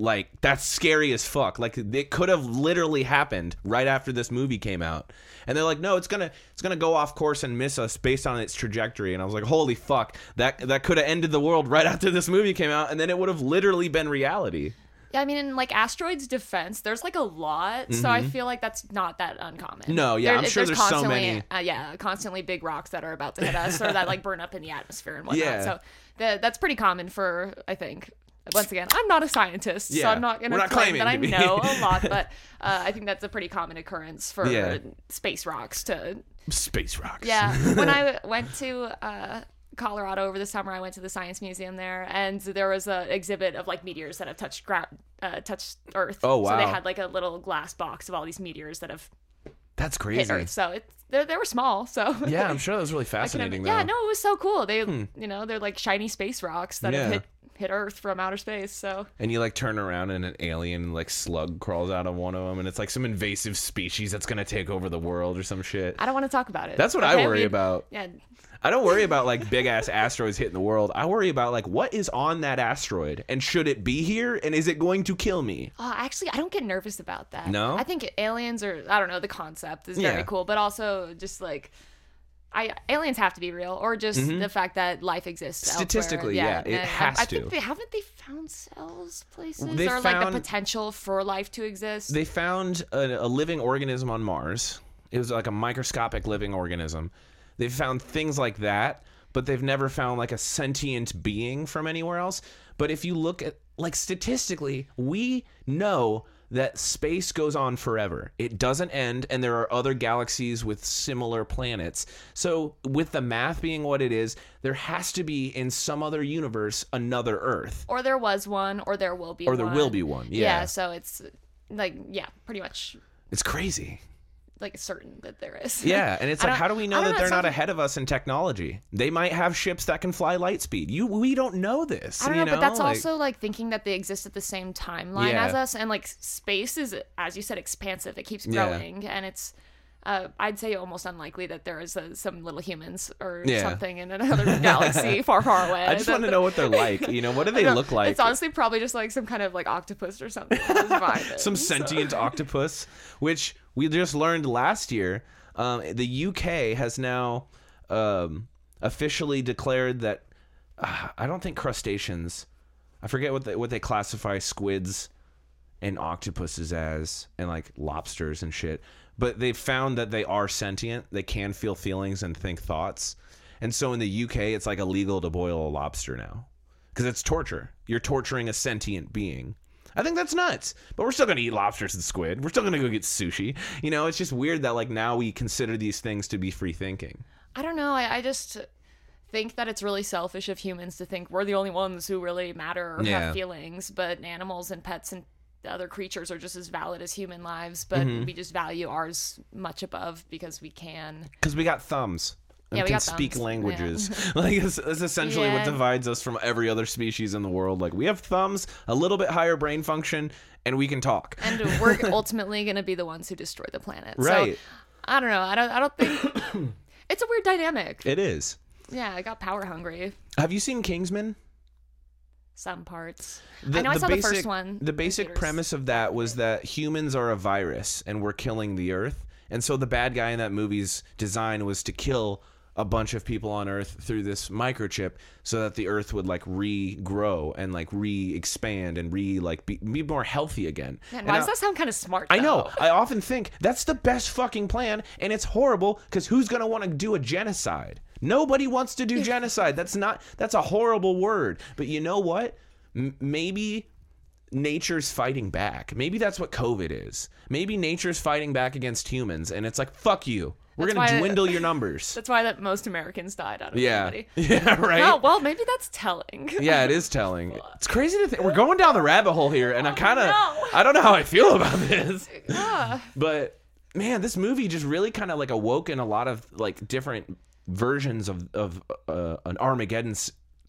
Like that's scary as fuck. Like it could have literally happened right after this movie came out, and they're like, no, it's gonna it's gonna go off course and miss us based on its trajectory. And I was like, holy fuck, that that could have ended the world right after this movie came out, and then it would have literally been reality. Yeah. I mean, in like asteroids defense, there's like a lot, so I feel like that's not that uncommon. Mm-hmm. No, yeah, I'm sure there's so constantly, many. Uh, yeah, constantly big rocks that are about to hit us or that like burn up in the atmosphere and whatnot. Yeah. So the, that's pretty common for I think. Once again, I'm not a scientist, so I'm not going to claim that I know a lot, but uh, I think that's a pretty common occurrence for Yeah. space rocks to Space rocks. Yeah, when I went to uh, Colorado over the summer. I went to the science museum there, and there was an exhibit of like meteors that have touched gra- uh, touched Earth. Oh, wow! So they had like a little glass box of all these meteors that have That's crazy. Earth. So it's they they were small. So Yeah, I'm sure that was really fascinating. though. yeah, no, it was so cool. They, you know, they're like shiny space rocks that Yeah. have hit hit Earth from outer space. So And you like turn around and an alien like slug crawls out of one of them, and it's like some invasive species that's gonna take over the world or some shit. I don't want to talk about it. That's what I Okay? worry We- about. Yeah, I don't worry about like big ass asteroids hitting the world. I worry about like what is on that asteroid and should it be here and is it going to kill me? Oh, actually, I don't get nervous about that. No? I think aliens are. I don't know. The concept is very Yeah. cool, but also just like, I aliens have to be real, or just the fact that life exists. elsewhere. Mm-hmm. Statistically, yeah, it and I- has I, to. think they haven't they found cells places They or like found- the potential for life to exist. They found a, a living organism on Mars. It was like a microscopic living organism. They've found things like that, but they've never found like a sentient being from anywhere else. But if you look at like statistically, we know that space goes on forever. It doesn't end, and there are other galaxies with similar planets. So, with the math being what it is, there has to be in some other universe another Earth. or there was one, or there will be. Or there will be one, yeah. So it's like yeah, pretty much It's crazy. Like certain that there is. Yeah, and it's like, how do we know that know, they're not ahead of us in technology? They might have ships that can fly light speed. You, we don't know this. I don't you know, but that's Like- also like thinking that they exist at the same timeline Yeah. as us, and like space is, as you said, expansive. It keeps Yeah. growing, and it's. Uh, I'd say almost unlikely that there is uh, some little humans or Yeah. something in another galaxy far, far away. I just want to know what they're like. You know, what do they look like? It's honestly probably just like some kind of like octopus or something. Some so- sentient octopus, which we just learned last year. Um, the UK has now um, officially declared that uh, I don't think crustaceans. I forget what they, what they classify squids and octopuses as, and like lobsters and shit. But they've found that they are sentient. They can feel feelings and think thoughts. And so in the UK, it's like illegal to boil a lobster now because it's torture. You're torturing a sentient being. I think that's nuts. But we're still gonna eat lobsters and squid. We're still gonna go get sushi. You know, it's just weird that like now we consider these things to be free thinking. I don't know. I, I just think that it's really selfish of humans to think we're the only ones who really matter or Yeah. have feelings, but animals and pets and other creatures are just as valid as human lives, but Mm-hmm. we just value ours much above because we can. Because we got thumbs. And Yeah, we can got speak thumbs. languages. like it's, it's essentially what divides us from every other species in the world. Like we have thumbs, a little bit higher brain function, and we can talk. And we're ultimately going to be the ones who destroy the planet. Right. So, I don't know. I don't. I don't think it's a weird dynamic. It is. Yeah, I got power hungry. Have you seen Kingsman? Some parts. The, I know I saw basic, the first one. The basic premise of that was that humans are a virus and we're killing the earth. And so the bad guy in that movie's design was to kill a bunch of people on earth through this microchip so that the earth would like regrow and like re-expand and re like be, be more healthy again. Man, And why I- does that sound kind of smart? I know. I often think that's the best fucking plan, and it's horrible because who's gonna want to do a genocide? Nobody wants to do genocide. That's not. That's a horrible word. But you know what? M- maybe nature's fighting back. Maybe that's what COVID is. Maybe nature's fighting back against humans, and it's like fuck you. We're That's gonna dwindle your numbers. That's why that most Americans died out of Yeah. everybody. Yeah. Right. Oh well, maybe that's telling. Yeah, it is telling. It's crazy to think we're going down the rabbit hole here, and I kind of, no. I don't know how I feel about this. Ah. But man, this movie just really kind of like awoke in a lot of like different versions of of uh, an Armageddon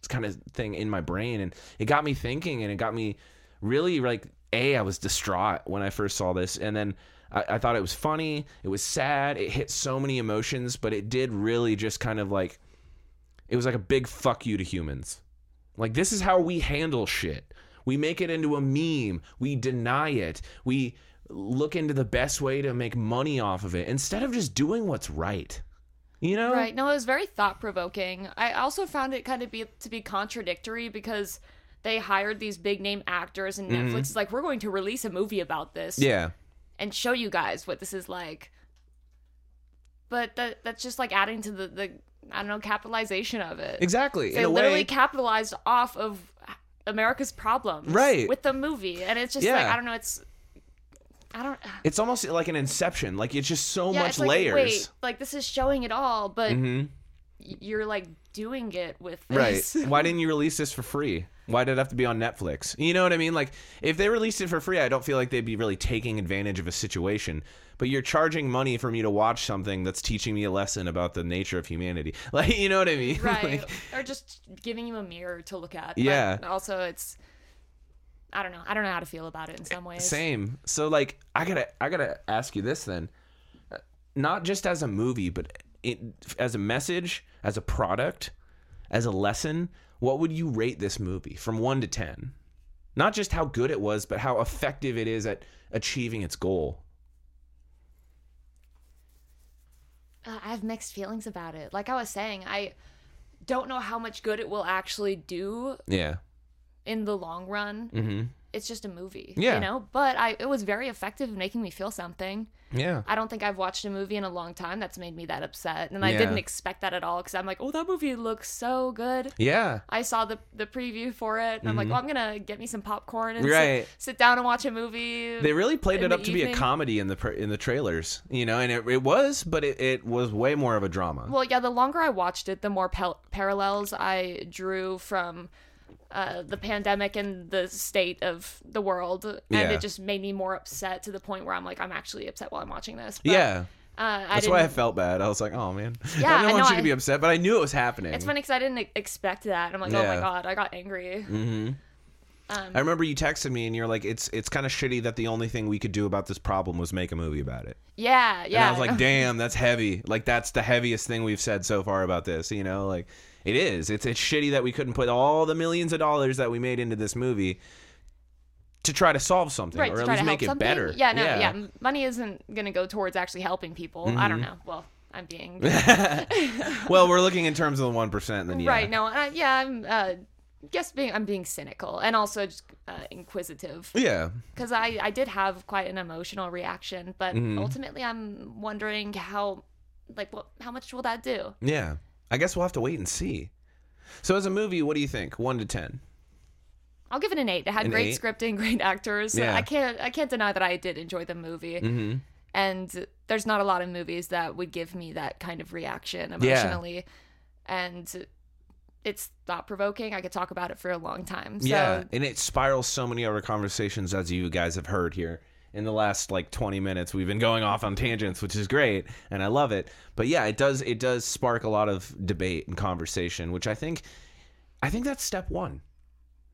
kind of thing in my brain, and it got me thinking, and it got me really like a. I was distraught when I first saw this, and then. I, I thought it was funny. It was sad. It hit so many emotions, but it did really just kind of like it was like a big fuck you to humans. Like this is how we handle shit. We make it into a meme. We deny it. We look into the best way to make money off of it instead of just doing what's right. You know? Right. No, it was very thought provoking. I also found it kind of be to be contradictory because they hired these big name actors and Netflix is like, we're going to release a movie about this Mm-hmm. Yeah. and show you guys what this is like. But that that's just like adding to the, the I don't know, capitalization of it. Exactly. They literally way, capitalized off of America's problems Right. with the movie. And it's just like I don't know, it's I don't it's almost like an inception. Like it's just so yeah, much like, layers. Wait, like this is showing it all, but mm-hmm. you're like doing it with Right. Why didn't you release this for free? Why did it have to be on Netflix? You know what I mean? Like, if they released it for free, I don't feel like they'd be really taking advantage of a situation. But you're charging money for me to watch something that's teaching me a lesson about the nature of humanity. Like, you know what I mean? right Like, or just giving you a mirror to look at Yeah. but also it's i don't know i don't know how to feel about it in some ways Same. So like I gotta I gotta ask you this then. Uh, Not just as a movie, but it, as a message, as a product, as a lesson, what would you rate this movie from one to ten? Not just how good it was, but how effective it is at achieving its goal. uh, i have mixed feelings about it like i was saying i don't know how much good it will actually do Yeah. in the long run Mm-hmm. It's just a movie Yeah. you know but i it was very effective in making me feel something Yeah. I don't think I've watched a movie in a long time that's made me that upset, and I Yeah. didn't expect that at all because I'm like, oh, that movie looks so good. Yeah. I saw the the preview for it, and I'm like, well, I'm gonna get me some popcorn and Mm-hmm. Right. sit, sit down and watch a movie. They really played it up to be a comedy in the in the trailers, you know, and it, it was, but it, it was way more of a drama. well, yeah, the longer I watched it, the more pel- parallels I drew from uh, the pandemic and the state of the world, and Yeah. it just made me more upset to the point where I'm like, I'm actually upset while I'm watching this. But, yeah. uh, That's why I felt bad. I was like, "Oh man, Yeah, I didn't want know, you to be upset, but I knew it was happening." It's funny because I didn't expect that. I'm like, oh my god, I got angry. hmm Um, I remember you texted me, and you're like, "It's it's kind of shitty that the only thing we could do about this problem was make a movie about it." yeah, yeah. And I was like, "Damn, that's heavy. Like that's the heaviest thing we've said so far about this." You know, like it is. It's it's shitty that we couldn't put all the millions of dollars that we made into this movie to try to solve something right or at least make it something. better. Yeah, no, yeah. m- Money isn't gonna go towards actually helping people. I Mm-hmm. don't know. Well, I'm being well, we're looking in terms of the one percent, then yeah. right. No, uh, yeah, I'm. Uh, guess being I'm being cynical and also just uh, inquisitive Yeah. because I I did have quite an emotional reaction, but Mm-hmm. ultimately I'm wondering how like what how much will that do? Yeah. I guess we'll have to wait and see. So as a movie, what do you think? One to ten. I'll give it an eight. It had An great eight? scripting, great actors. Yeah. I can't I can't deny that I did enjoy the movie. Mm-hmm. and there's not a lot of movies that would give me that kind of reaction emotionally Yeah. and it's thought provoking i could talk about it for a long time so yeah, and it spirals so many other conversations as you guys have heard here in the last like 20 minutes we've been going off on tangents which is great and i love it. But yeah it does it does spark a lot of debate and conversation which i think i think that's step one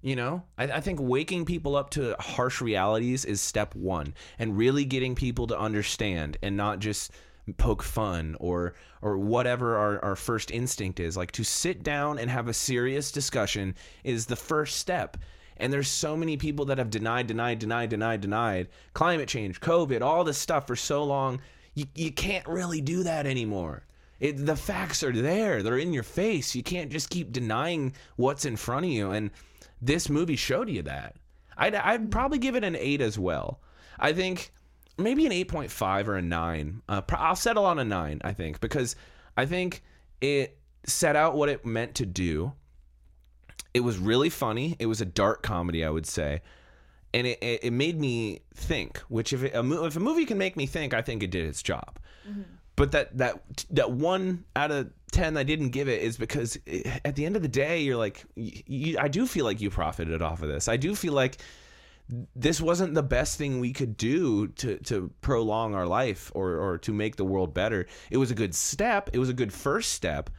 you know? I, I think waking people up to harsh realities is step one and really getting people to understand and not just poke fun or or whatever our, our first instinct is. Like to sit down and have a serious discussion is the first step and there's so many people that have denied denied denied denied denied climate change covid all this stuff for so long. You, you can't really do that anymore. It, the facts are there. They're in your face. You can't just keep denying what's in front of you. And this movie showed you that. I'd, I'd probably give it an 8 as well. I think maybe an 8.5 or a 9 uh, i'll settle on a 9 i think because i think it set out what it meant to do it was really funny. It was a dark comedy i would say. And it, it, it made me think which if, it, a, mo- if a movie can make me think i think it did its job. Mm-hmm. But that that that one out of 10 i didn't give it is because it, at the end of the day you're like y you, i do feel like you profited off of this. I do feel like this wasn't the best thing we could do to to prolong our life or or to make the world better. It was a good step. It was a good first step.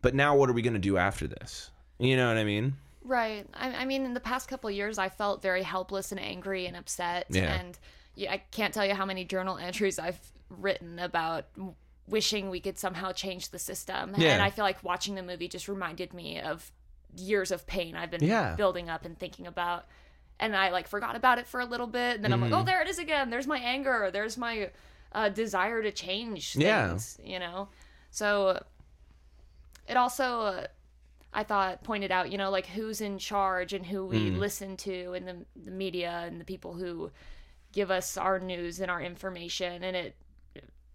But now what are we going to do after this you know what i mean right I, I mean in the past couple of years i felt very helpless and angry and upset Yeah. and yeah, i can't tell you how many journal entries i've written about wishing we could somehow change the system Yeah. and i feel like watching the movie just reminded me of years of pain i've been Yeah. building up and thinking about and I like forgot about it for a little bit. And then I'm Mm-hmm. like, oh, there it is again. There's my anger. There's my uh, desire to change Yeah. things. You know, so it also uh, I thought pointed out, you know, like who's in charge and who we Mm. listen to, and the the media and the people who give us our news and our information, and it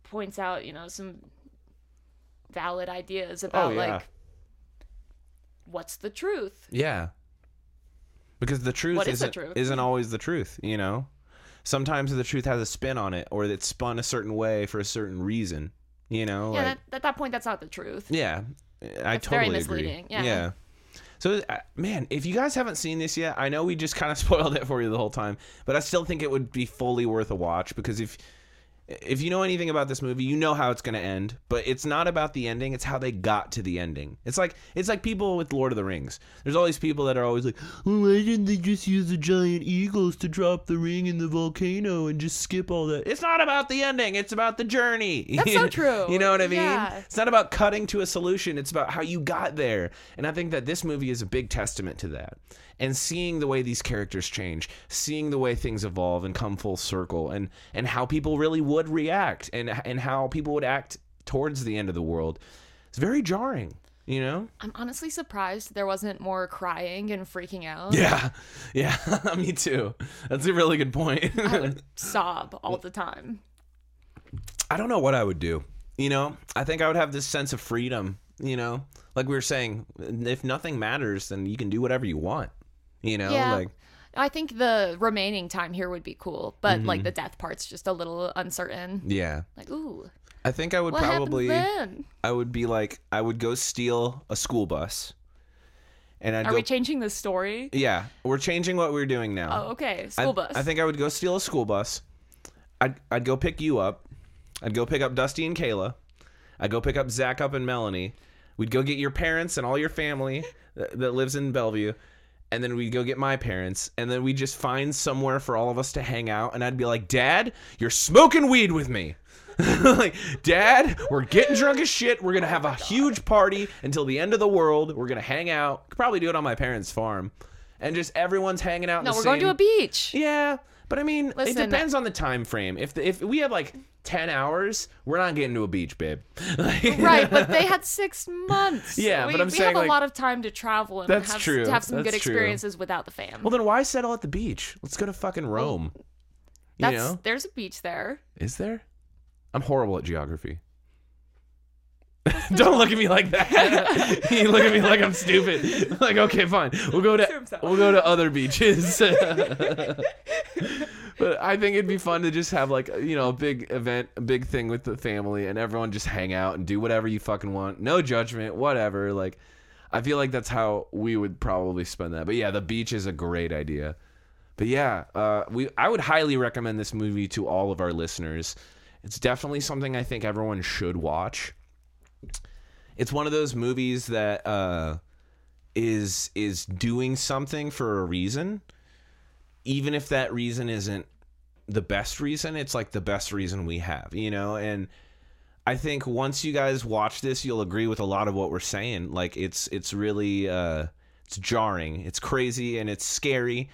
points out, you know, some valid ideas about Oh, yeah. like what's the truth. Yeah. Because the truth What is isn't truth? isn't always the truth, you know? Sometimes the truth has a spin on it or it's spun a certain way for a certain reason, you know? Yeah, like that, at that point, that's not the truth. Yeah. I That's totally agree. yeah. Yeah. So, uh, man, if you guys haven't seen this yet, I know we just kind of spoiled it for you the whole time, but I still think it would be fully worth a watch because if if you know anything about this movie, you know how it's going to end, but it's not about the ending, it's how they got to the ending. It's like it's like people with Lord of the Rings. There's all these people that are always like, "Oh, why didn't they just use the giant eagles to drop the ring in the volcano and just skip all that?" It's not about the ending, it's about the journey. That's so true. You know what I mean? Yeah. It's not about cutting to a solution, it's about how you got there. And I think that this movie is a big testament to that. And seeing the way these characters change, seeing the way things evolve and come full circle and and how people really would react and and how people would act towards the end of the world. It's very jarring, you know? I'm honestly surprised there wasn't more crying and freaking out. Yeah. Yeah, me too. That's a really good point. I would sob all the time. I don't know what I would do. You know, I think I would have this sense of freedom, you know? Like we were saying, if nothing matters, then you can do whatever you want. You know, Yeah. like I think the remaining time here would be cool, but like mm-hmm. the death part's just a little uncertain. yeah. Like, ooh, I think I would what probably then? I would be like I would go steal a school bus. And I'd Are go we changing the story? Yeah, we're changing what we're doing now. Oh, okay. School I, bus. I think I would go steal a school bus. I'd I'd go pick you up. I'd go pick up Dusty and Kayla. I'd go pick up Zach up and Melanie. We'd go get your parents and all your family that, that lives in Bellevue. And then we'd go get my parents. And then we'd just find somewhere for all of us to hang out. And I'd be like, Dad, you're smoking weed with me. like, Dad, we're getting drunk as shit. We're going to have a huge party until the end of the world. We're going to hang out. Could probably do it on my parents' farm. And just everyone's hanging out. in no, the we're going to a beach. yeah, but I mean, it Listen, depends on the time frame. If the, if we have like ten hours, we're not getting to a beach, babe. Like- right, but they had six months. Yeah, we, but I'm we saying, have a lot of time to travel and That's have, true. to have some good That's true. experiences without the fam. Well, then why settle at the beach? Let's go to fucking Rome. you That's know, there's a beach there. is there? I'm horrible at geography. Don't look at me like that. you look at me like I'm stupid. Like, okay, fine. We'll go to we'll go to other beaches. But I think it'd be fun to just have like you know a big event, a big thing with the family, and everyone just hang out and do whatever you fucking want. No judgment, whatever. Like, I feel like that's how we would probably spend that. But yeah, the beach is a great idea. But yeah, uh, we I would highly recommend this movie to all of our listeners. It's definitely something I think everyone should watch. It's one of those movies that uh, is is doing something for a reason, even if that reason isn't the best reason. It's like the best reason we have, you know. And I think once you guys watch this, you'll agree with a lot of what we're saying. Like it's it's really uh, it's jarring, it's crazy, and it's scary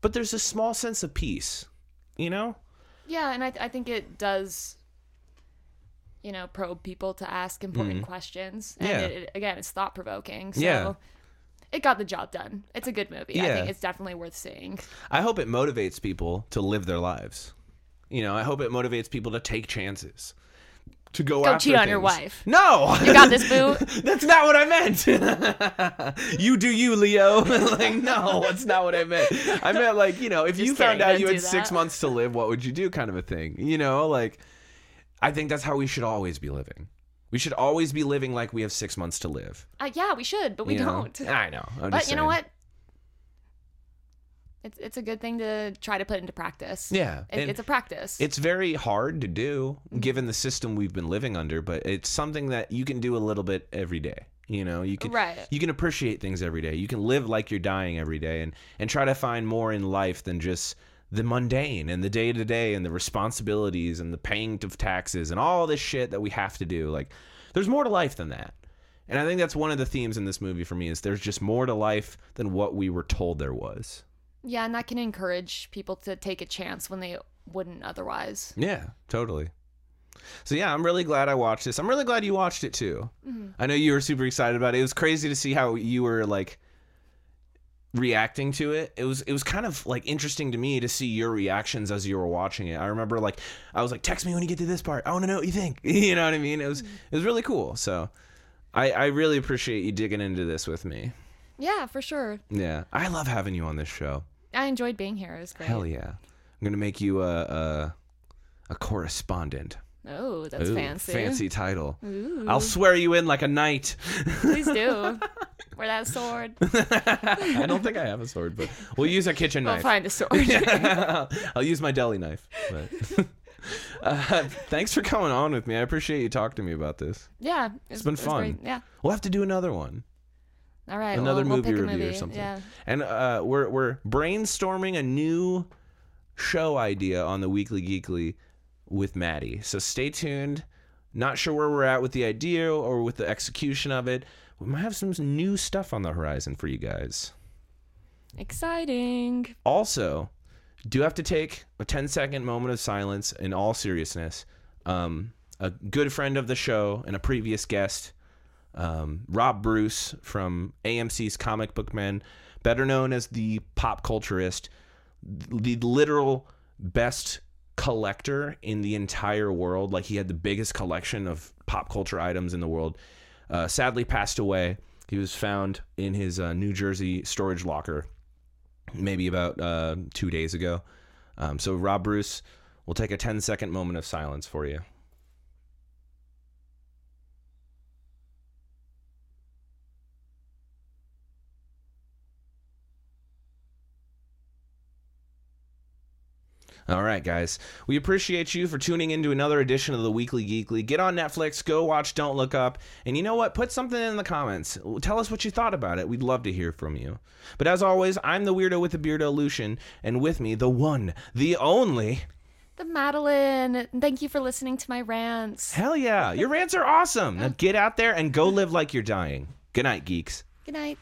but there's a small sense of peace, you know? Yeah, and I, I think it does, you know, probe people to ask important questions. And Mm-hmm. Yeah. it, it- again, it's thought provoking. So Yeah. It got the job done. It's a good movie. I think it's definitely worth seeing. I hope it motivates people to live their lives. You know, I hope it motivates people to take chances. To go, Go after cheat on your wife. No, You got this, boo. that's not what I meant. you do you, Leo. like, no, that's not what I meant. I meant like, you know, if you Just found out you had six months to live, what would you do? Kind of a thing. You know, like, I think that's how we should always be living. We should always be living like we have six months to live. Uh, yeah, we should, but we you know? don't. I know. I'm But you know what? It's it's a good thing to try to put into practice. Yeah, It- it's a practice. It's very hard to do given the system we've been living under, but it's something that you can do a little bit every day. You know, you can Right. you can appreciate things every day. You can live like you're dying every day and and try to find more in life than just the mundane and the day to day and the responsibilities and the paying of taxes and all this shit that we have to do. Like there's more to life than that. And I think that's one of the themes in this movie for me is there's just more to life than what we were told there was. yeah, and that can encourage people to take a chance when they wouldn't otherwise. Yeah, totally. So yeah, I'm really glad I watched this. I'm really glad you watched it too. Mm-hmm. I know you were super excited about it. It was crazy to see how you were like reacting to it. It was it was kind of like interesting to me to see your reactions as you were watching it. I remember like I was like, text me when you get to this part. I want to know what you think. you know what I mean? It was it was really cool. So I I really appreciate you digging into this with me. Yeah, for sure. Yeah, I love having you on this show. I enjoyed being here. It was great. Hell yeah! I'm gonna make you a a, a correspondent. Oh, that's Ooh, fancy. Fancy title. Ooh. I'll swear you in like a knight. Please do. Wear that sword. I don't think I have a sword, but we'll use a kitchen knife. We'll find a sword. I'll use my deli knife. But uh, thanks for coming on with me. I appreciate you talking to me about this. yeah, it's been fun. Yeah. We'll have to do another one. All right. another we'll, we'll movie a review movie. or something. Yeah. And uh, we're we're brainstorming a new show idea on the Weekly Geekly with Maddie. So stay tuned. Not sure where we're at with the idea or with the execution of it. We might have some new stuff on the horizon for you guys. Exciting. Also, do have to take a 10 second moment of silence in all seriousness. Um, a good friend of the show and a previous guest, um, Rob Bruce from AMC's Comic Book Men, better known as the pop culturist, the literal best collector in the entire world. Like he had the biggest collection of pop culture items in the world. Uh, sadly, passed away. He was found in his uh, New Jersey storage locker maybe about uh, two days ago. Um, so, Rob Bruce, we'll take a 10 second moment of silence for you. All right, guys. We appreciate you for tuning into another edition of the Weekly Geekly. Get on Netflix, go watch Don't Look Up, and you know what? Put something in the comments. Tell us what you thought about it. We'd love to hear from you. But as always, I'm the weirdo with the beardo Lucian, and with me, the one, the only. The Madeline. Thank you for listening to my rants. Hell yeah, your rants are awesome. Now get out there and go live like you're dying. Good night, geeks. Good night.